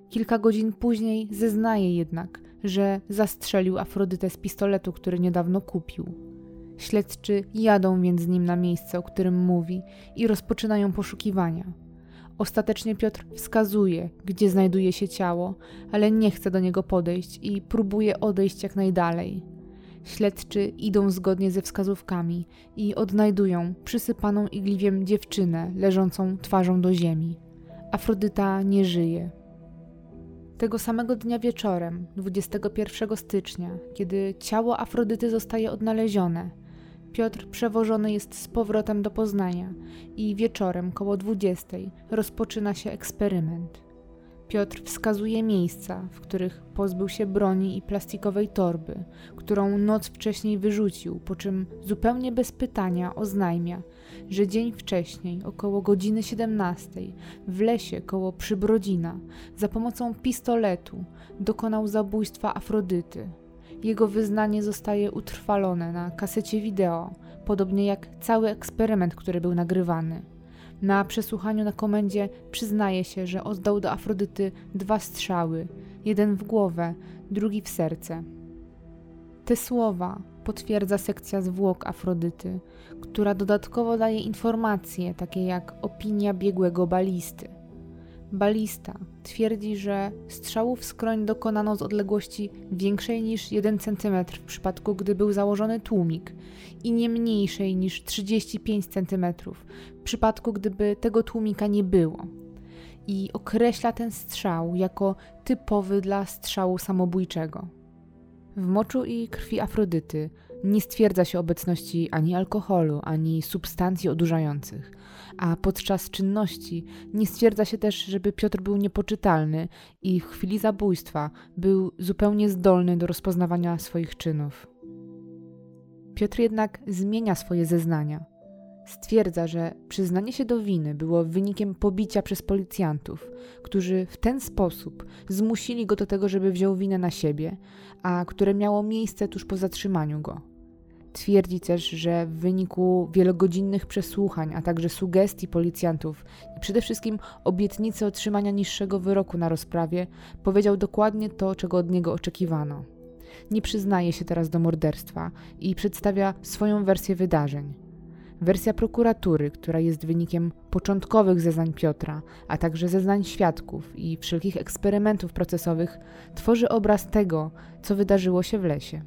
Kilka godzin później zeznaje jednak, że zastrzelił Afrodytę z pistoletu, który niedawno kupił. Śledczy jadą więc z nim na miejsce, o którym mówi i rozpoczynają poszukiwania. Ostatecznie Piotr wskazuje, gdzie znajduje się ciało, ale nie chce do niego podejść i próbuje odejść jak najdalej. Śledczy idą zgodnie ze wskazówkami i odnajdują przysypaną igliwiem dziewczynę leżącą twarzą do ziemi. Afrodyta nie żyje. Tego samego dnia wieczorem, 21 stycznia, kiedy ciało Afrodyty zostaje odnalezione, Piotr przewożony jest z powrotem do Poznania i wieczorem koło 20 rozpoczyna się eksperyment. Piotr wskazuje miejsca, w których pozbył się broni i plastikowej torby, którą noc wcześniej wyrzucił, po czym zupełnie bez pytania oznajmia, że dzień wcześniej, około godziny 17, w lesie koło Przybrodzina, za pomocą pistoletu dokonał zabójstwa Afrodyty, jego wyznanie zostaje utrwalone na kasecie wideo, podobnie jak cały eksperyment, który był nagrywany. Na przesłuchaniu na komendzie przyznaje się, że oddał do Afrodyty dwa strzały, jeden w głowę, drugi w serce. Te słowa potwierdza sekcja zwłok Afrodyty, która dodatkowo daje informacje takie jak opinia biegłego balisty. Balista twierdzi, że strzałów skroń dokonano z odległości większej niż 1 cm w przypadku, gdy był założony tłumik i nie mniejszej niż 35 cm w przypadku, gdyby tego tłumika nie było. I określa ten strzał jako typowy dla strzału samobójczego. W moczu i krwi Afrodyty nie stwierdza się obecności ani alkoholu, ani substancji odurzających, a podczas czynności nie stwierdza się też, żeby Piotr był niepoczytalny i w chwili zabójstwa był zupełnie zdolny do rozpoznawania swoich czynów. Piotr jednak zmienia swoje zeznania. Stwierdza, że przyznanie się do winy było wynikiem pobicia przez policjantów, którzy w ten sposób zmusili go do tego, żeby wziął winę na siebie, a które miało miejsce tuż po zatrzymaniu go. Twierdzi też, że w wyniku wielogodzinnych przesłuchań, a także sugestii policjantów i przede wszystkim obietnicy otrzymania niższego wyroku na rozprawie, powiedział dokładnie to, czego od niego oczekiwano. Nie przyznaje się teraz do morderstwa i przedstawia swoją wersję wydarzeń. Wersja prokuratury, która jest wynikiem początkowych zeznań Piotra, a także zeznań świadków i wszelkich eksperymentów procesowych, tworzy obraz tego, co wydarzyło się w lesie.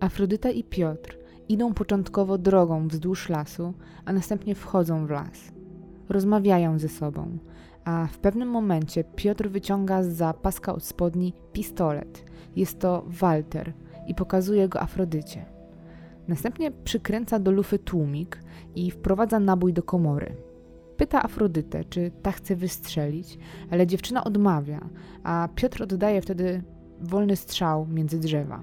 Afrodyta i Piotr idą początkowo drogą wzdłuż lasu, a następnie wchodzą w las. Rozmawiają ze sobą, a w pewnym momencie Piotr wyciąga z paska od spodni pistolet. Jest to Walter i pokazuje go Afrodycie. Następnie przykręca do lufy tłumik i wprowadza nabój do komory. Pyta Afrodytę, czy ta chce wystrzelić, ale dziewczyna odmawia, a Piotr oddaje wtedy wolny strzał między drzewa.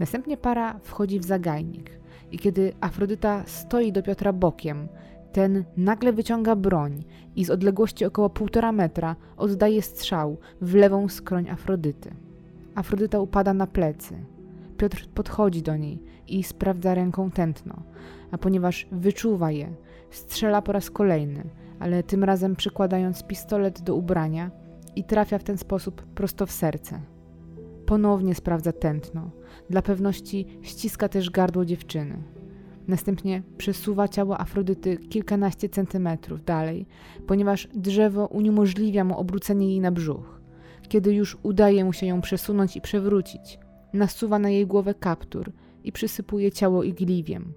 Następnie para wchodzi w zagajnik i kiedy Afrodyta stoi do Piotra bokiem, ten nagle wyciąga broń i z odległości około półtora metra oddaje strzał w lewą skroń Afrodyty. Afrodyta upada na plecy. Piotr podchodzi do niej i sprawdza ręką tętno, a ponieważ wyczuwa je, strzela po raz kolejny, ale tym razem przykładając pistolet do ubrania i trafia w ten sposób prosto w serce. Ponownie sprawdza tętno. Dla pewności ściska też gardło dziewczyny. Następnie przesuwa ciało Afrodyty kilkanaście centymetrów dalej, ponieważ drzewo uniemożliwia mu obrócenie jej na brzuch. Kiedy już udaje mu się ją przesunąć i przewrócić, nasuwa na jej głowę kaptur i przysypuje ciało igliwiem.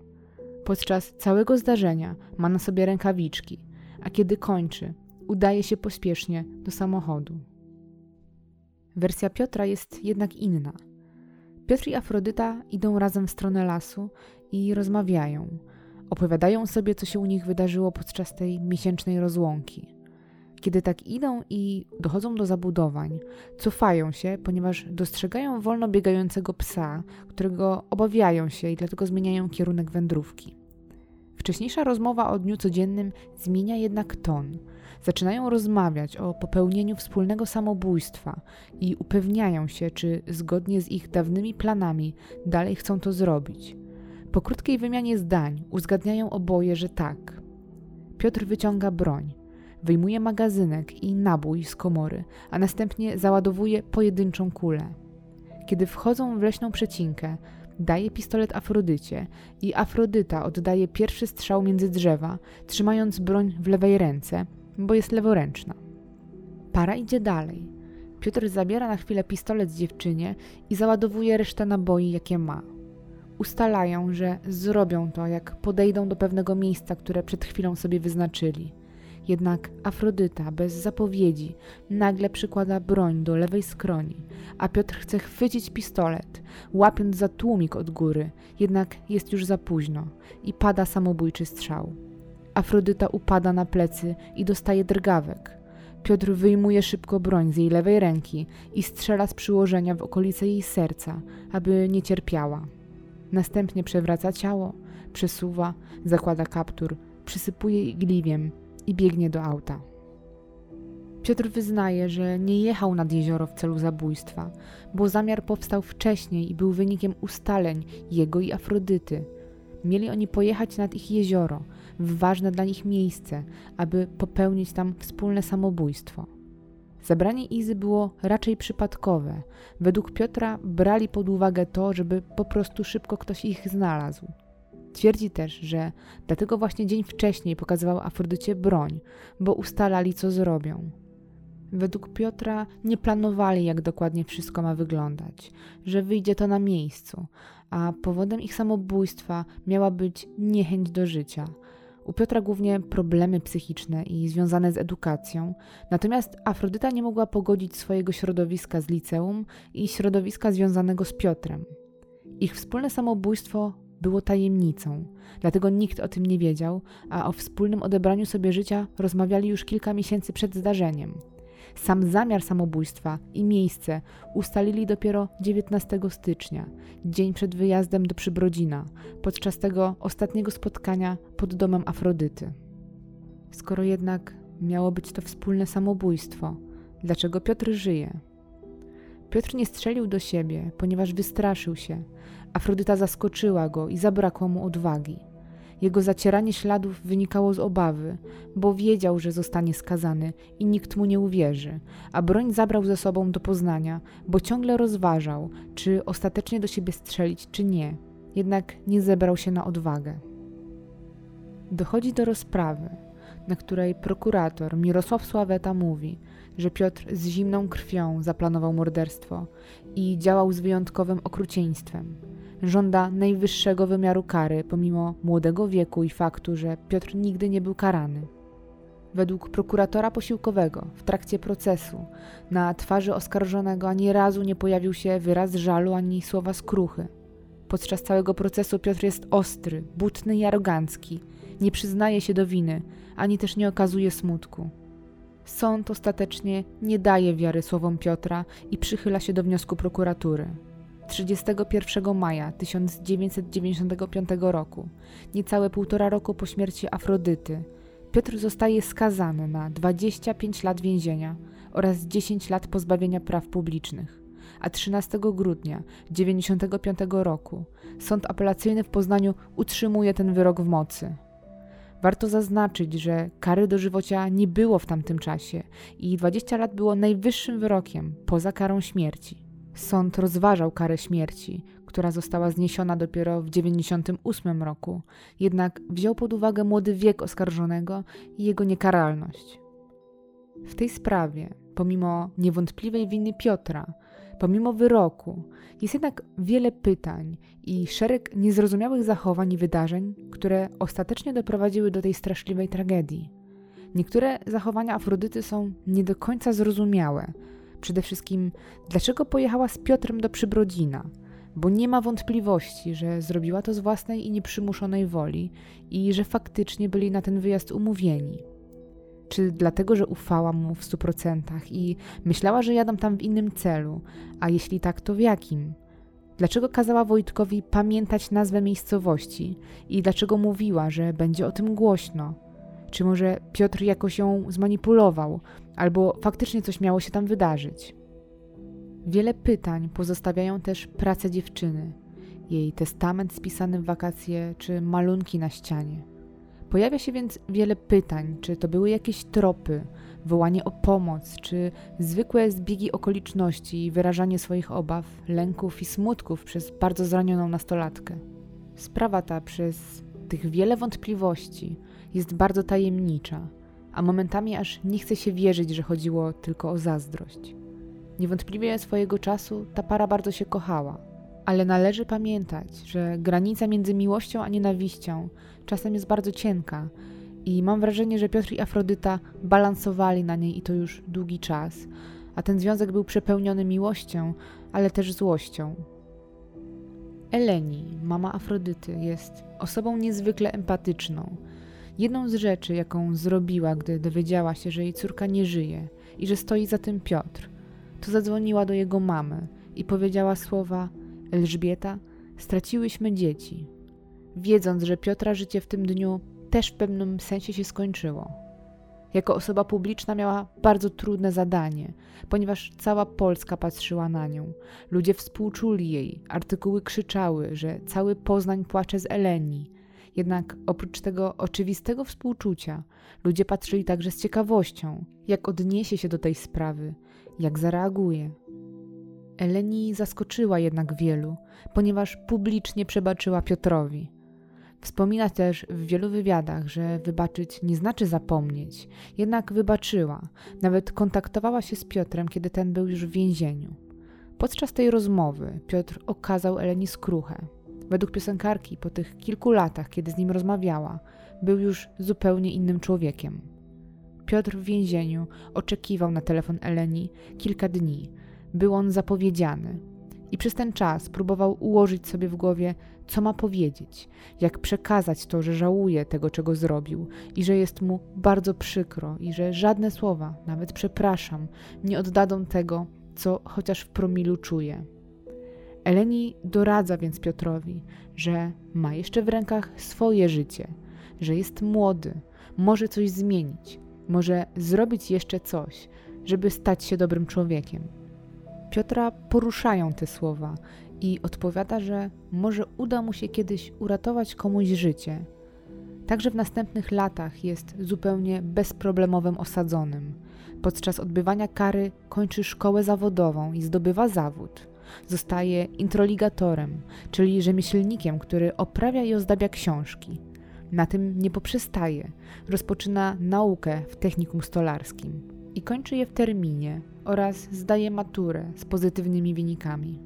Podczas całego zdarzenia ma na sobie rękawiczki, a kiedy kończy, udaje się pospiesznie do samochodu. Wersja Piotra jest jednak inna. Piotr i Afrodyta idą razem w stronę lasu i rozmawiają. Opowiadają sobie, co się u nich wydarzyło podczas tej miesięcznej rozłąki. Kiedy tak idą i dochodzą do zabudowań, cofają się, ponieważ dostrzegają wolno biegającego psa, którego obawiają się i dlatego zmieniają kierunek wędrówki. Wcześniejsza rozmowa o dniu codziennym zmienia jednak ton. Zaczynają rozmawiać o popełnieniu wspólnego samobójstwa i upewniają się, czy zgodnie z ich dawnymi planami dalej chcą to zrobić. Po krótkiej wymianie zdań uzgadniają oboje, że tak. Piotr wyciąga broń, wyjmuje magazynek i nabój z komory, a następnie załadowuje pojedynczą kulę. Kiedy wchodzą w leśną przecinkę, daje pistolet Afrodycie i Afrodyta oddaje pierwszy strzał między drzewa, trzymając broń w lewej ręce, bo jest leworęczna. Para idzie dalej. Piotr zabiera na chwilę pistolet dziewczynie i załadowuje resztę naboi, jakie ma. Ustalają, że zrobią to, jak podejdą do pewnego miejsca, które przed chwilą sobie wyznaczyli. Jednak Afrodyta bez zapowiedzi nagle przykłada broń do lewej skroni, a Piotr chce chwycić pistolet, łapiąc za tłumik od góry, jednak jest już za późno i pada samobójczy strzał. Afrodyta upada na plecy i dostaje drgawek. Piotr wyjmuje szybko broń z jej lewej ręki i strzela z przyłożenia w okolice jej serca, aby nie cierpiała. Następnie przewraca ciało, przesuwa, zakłada kaptur, przysypuje igliwiem i biegnie do auta. Piotr wyznaje, że nie jechał nad jezioro w celu zabójstwa, bo zamiar powstał wcześniej i był wynikiem ustaleń jego i Afrodyty. Mieli oni pojechać nad ich jezioro, w ważne dla nich miejsce, aby popełnić tam wspólne samobójstwo. Zabranie Izy było raczej przypadkowe. Według Piotra brali pod uwagę to, żeby po prostu szybko ktoś ich znalazł. Twierdzi też, że dlatego właśnie dzień wcześniej pokazywał Afrodycie broń, bo ustalali, co zrobią. Według Piotra nie planowali, jak dokładnie wszystko ma wyglądać, że wyjdzie to na miejscu, a powodem ich samobójstwa miała być niechęć do życia. U Piotra głównie problemy psychiczne i związane z edukacją, natomiast Afrodyta nie mogła pogodzić swojego środowiska z liceum i środowiska związanego z Piotrem. Ich wspólne samobójstwo było tajemnicą, dlatego nikt o tym nie wiedział, a o wspólnym odebraniu sobie życia rozmawiali już kilka miesięcy przed zdarzeniem. Sam zamiar samobójstwa i miejsce ustalili dopiero 19 stycznia, dzień przed wyjazdem do Przybrodzina, podczas tego ostatniego spotkania pod domem Afrodyty. Skoro jednak miało być to wspólne samobójstwo, dlaczego Piotr żyje? Piotr nie strzelił do siebie, ponieważ wystraszył się. Afrodyta zaskoczyła go i zabrakło mu odwagi. Jego zacieranie śladów wynikało z obawy, bo wiedział, że zostanie skazany i nikt mu nie uwierzy, a broń zabrał ze sobą do Poznania, bo ciągle rozważał, czy ostatecznie do siebie strzelić, czy nie. Jednak nie zebrał się na odwagę. Dochodzi do rozprawy, na której prokurator Mirosław Sławeta mówi, że Piotr z zimną krwią zaplanował morderstwo i działał z wyjątkowym okrucieństwem żąda najwyższego wymiaru kary, pomimo młodego wieku i faktu, że Piotr nigdy nie był karany. Według prokuratora posiłkowego w trakcie procesu na twarzy oskarżonego ani razu nie pojawił się wyraz żalu ani słowa skruchy. Podczas całego procesu Piotr jest ostry, butny i arogancki, nie przyznaje się do winy, ani też nie okazuje smutku. Sąd ostatecznie nie daje wiary słowom Piotra i przychyla się do wniosku prokuratury. 31 maja 1995 roku, niecałe półtora roku po śmierci Afrodyty, Piotr zostaje skazany na 25 lat więzienia oraz 10 lat pozbawienia praw publicznych. A 13 grudnia 1995 roku Sąd Apelacyjny w Poznaniu utrzymuje ten wyrok w mocy. Warto zaznaczyć, że kary dożywocia nie było w tamtym czasie i 20 lat było najwyższym wyrokiem poza karą śmierci. Sąd rozważał karę śmierci, która została zniesiona dopiero w 1998 roku, jednak wziął pod uwagę młody wiek oskarżonego i jego niekaralność. W tej sprawie, pomimo niewątpliwej winy Piotra, pomimo wyroku, jest jednak wiele pytań i szereg niezrozumiałych zachowań i wydarzeń, które ostatecznie doprowadziły do tej straszliwej tragedii. Niektóre zachowania Afrodyty są nie do końca zrozumiałe, Przede wszystkim, dlaczego pojechała z Piotrem do Przybrodzina? Bo nie ma wątpliwości, że zrobiła to z własnej i nieprzymuszonej woli i że faktycznie byli na ten wyjazd umówieni. Czy dlatego, że ufała mu w stu procentach i myślała, że jadą tam w innym celu, a jeśli tak, to w jakim? Dlaczego kazała Wojtkowi pamiętać nazwę miejscowości i dlaczego mówiła, że będzie o tym głośno? Czy może Piotr jakoś ją zmanipulował, albo faktycznie coś miało się tam wydarzyć? Wiele pytań pozostawiają też prace dziewczyny, jej testament spisany w wakacje czy malunki na ścianie. Pojawia się więc wiele pytań, czy to były jakieś tropy, wołanie o pomoc, czy zwykłe zbiegi okoliczności i wyrażanie swoich obaw, lęków i smutków przez bardzo zranioną nastolatkę. Sprawa ta przez tych wiele wątpliwości jest bardzo tajemnicza, a momentami aż nie chce się wierzyć, że chodziło tylko o zazdrość. Niewątpliwie swojego czasu ta para bardzo się kochała, ale należy pamiętać, że granica między miłością a nienawiścią czasem jest bardzo cienka i mam wrażenie, że Piotr i Afrodyta balansowali na niej i to już długi czas, a ten związek był przepełniony miłością, ale też złością. Eleni, mama Afrodyty, jest osobą niezwykle empatyczną Jedną z rzeczy, jaką zrobiła, gdy dowiedziała się, że jej córka nie żyje i że stoi za tym Piotr, to zadzwoniła do jego mamy i powiedziała słowa: Elżbieta, straciłyśmy dzieci. Wiedząc, że Piotra życie w tym dniu też w pewnym sensie się skończyło. Jako osoba publiczna miała bardzo trudne zadanie, ponieważ cała Polska patrzyła na nią. Ludzie współczuli jej, artykuły krzyczały, że cały Poznań płacze z Eleni, jednak oprócz tego oczywistego współczucia, ludzie patrzyli także z ciekawością, jak odniesie się do tej sprawy, jak zareaguje. Eleni zaskoczyła jednak wielu, ponieważ publicznie przebaczyła Piotrowi. Wspomina też w wielu wywiadach, że wybaczyć nie znaczy zapomnieć, jednak wybaczyła, nawet kontaktowała się z Piotrem, kiedy ten był już w więzieniu. Podczas tej rozmowy Piotr okazał Eleni skruchę. Według piosenkarki, po tych kilku latach, kiedy z nim rozmawiała, był już zupełnie innym człowiekiem. Piotr w więzieniu oczekiwał na telefon Eleni kilka dni. Był on zapowiedziany. I przez ten czas próbował ułożyć sobie w głowie, co ma powiedzieć, jak przekazać to, że żałuje tego, czego zrobił i że jest mu bardzo przykro i że żadne słowa, nawet przepraszam, nie oddadzą tego, co chociaż w promilu czuje. Eleni doradza więc Piotrowi, że ma jeszcze w rękach swoje życie, że jest młody, może coś zmienić, może zrobić jeszcze coś, żeby stać się dobrym człowiekiem. Piotra poruszają te słowa i odpowiada, że może uda mu się kiedyś uratować komuś życie. Także w następnych latach jest zupełnie bezproblemowym osadzonym. Podczas odbywania kary kończy szkołę zawodową i zdobywa zawód. Zostaje introligatorem, czyli rzemieślnikiem, który oprawia i ozdabia książki. Na tym nie poprzestaje. Rozpoczyna naukę w technikum stolarskim i kończy je w terminie oraz zdaje maturę z pozytywnymi wynikami.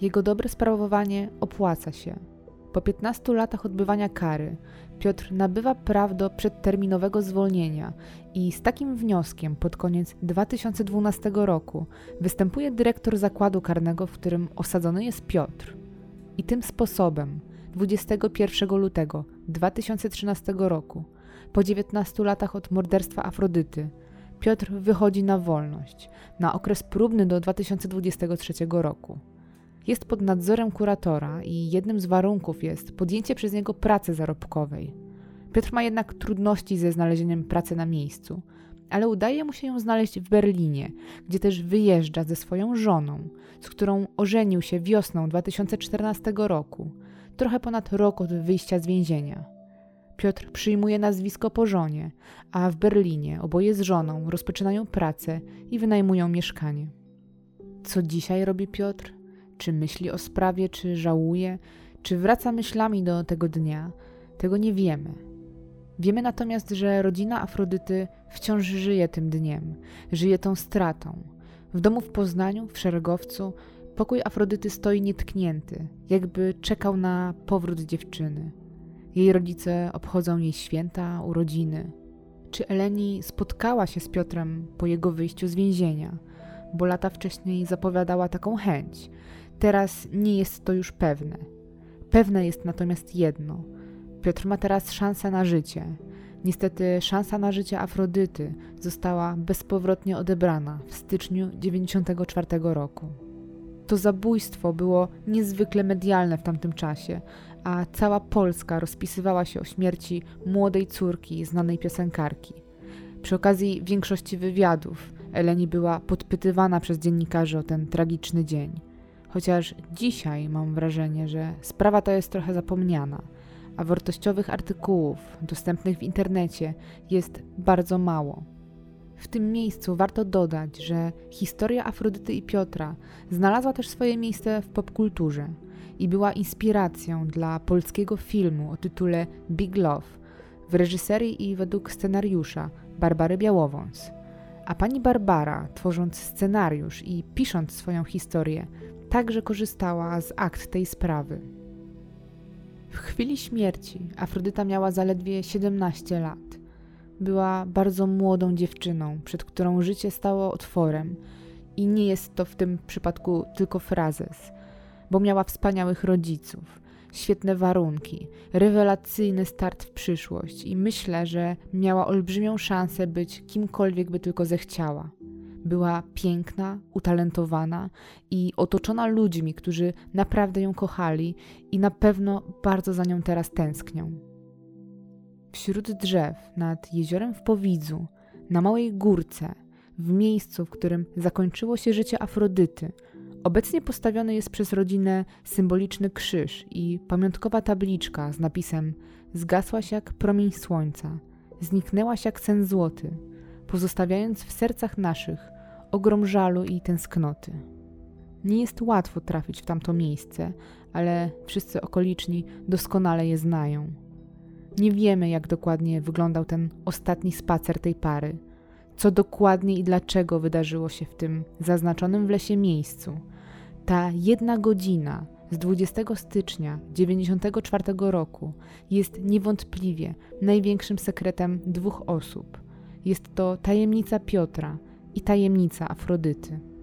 Jego dobre sprawowanie opłaca się. Po 15 latach odbywania kary Piotr nabywa praw do przedterminowego zwolnienia i z takim wnioskiem pod koniec 2012 roku występuje dyrektor zakładu karnego, w którym osadzony jest Piotr. I tym sposobem 21 lutego 2013 roku, po 19 latach od morderstwa Afrodyty, Piotr wychodzi na wolność na okres próbny do 2023 roku. Jest pod nadzorem kuratora i jednym z warunków jest podjęcie przez niego pracy zarobkowej. Piotr ma jednak trudności ze znalezieniem pracy na miejscu, ale udaje mu się ją znaleźć w Berlinie, gdzie też wyjeżdża ze swoją żoną, z którą ożenił się wiosną 2014 roku, trochę ponad rok od wyjścia z więzienia. Piotr przyjmuje nazwisko po żonie, a w Berlinie oboje z żoną rozpoczynają pracę i wynajmują mieszkanie. Co dzisiaj robi Piotr? Czy myśli o sprawie, czy żałuje, czy wraca myślami do tego dnia? Tego nie wiemy. Wiemy natomiast, że rodzina Afrodyty wciąż żyje tym dniem, żyje tą stratą. W domu w Poznaniu, w szeregowcu, pokój Afrodyty stoi nietknięty, jakby czekał na powrót dziewczyny. Jej rodzice obchodzą jej święta, urodziny. Czy Eleni spotkała się z Piotrem po jego wyjściu z więzienia? Bo lata wcześniej zapowiadała taką chęć. Teraz nie jest to już pewne. Pewne jest natomiast jedno. Piotr ma teraz szansę na życie. Niestety szansa na życie Afrodyty została bezpowrotnie odebrana w styczniu 1994 roku. To zabójstwo było niezwykle medialne w tamtym czasie, a cała Polska rozpisywała się o śmierci młodej córki znanej piosenkarki. Przy okazji większości wywiadów Eleni była podpytywana przez dziennikarzy o ten tragiczny dzień. Chociaż dzisiaj mam wrażenie, że sprawa ta jest trochę zapomniana, a wartościowych artykułów dostępnych w internecie jest bardzo mało. W tym miejscu warto dodać, że historia Afrodyty i Piotra znalazła też swoje miejsce w popkulturze i była inspiracją dla polskiego filmu o tytule Big Love w reżyserii i według scenariusza Barbary Białowąs. A pani Barbara, tworząc scenariusz i pisząc swoją historię, także korzystała z akt tej sprawy. W chwili śmierci Afrodyta miała zaledwie 17 lat. Była bardzo młodą dziewczyną, przed którą życie stało otworem, i nie jest to w tym przypadku tylko frazes, bo miała wspaniałych rodziców, świetne warunki, rewelacyjny start w przyszłość i myślę, że miała olbrzymią szansę być kimkolwiek by tylko zechciała. Była piękna, utalentowana i otoczona ludźmi, którzy naprawdę ją kochali i na pewno bardzo za nią teraz tęsknią. Wśród drzew nad jeziorem w Powidzu, na małej górce, w miejscu, w którym zakończyło się życie Afrodyty, obecnie postawiony jest przez rodzinę symboliczny krzyż i pamiątkowa tabliczka z napisem Zgasłaś jak promień słońca, zniknęłaś jak sen złoty, pozostawiając w sercach naszych ogrom żalu i tęsknoty. Nie jest łatwo trafić w tamto miejsce, ale wszyscy okoliczni doskonale je znają. Nie wiemy, jak dokładnie wyglądał ten ostatni spacer tej pary, co dokładnie i dlaczego wydarzyło się w tym zaznaczonym w lesie miejscu. Ta jedna godzina z 20 stycznia 1994 roku jest niewątpliwie największym sekretem dwóch osób. Jest to tajemnica Piotra i tajemnica Afrodyty.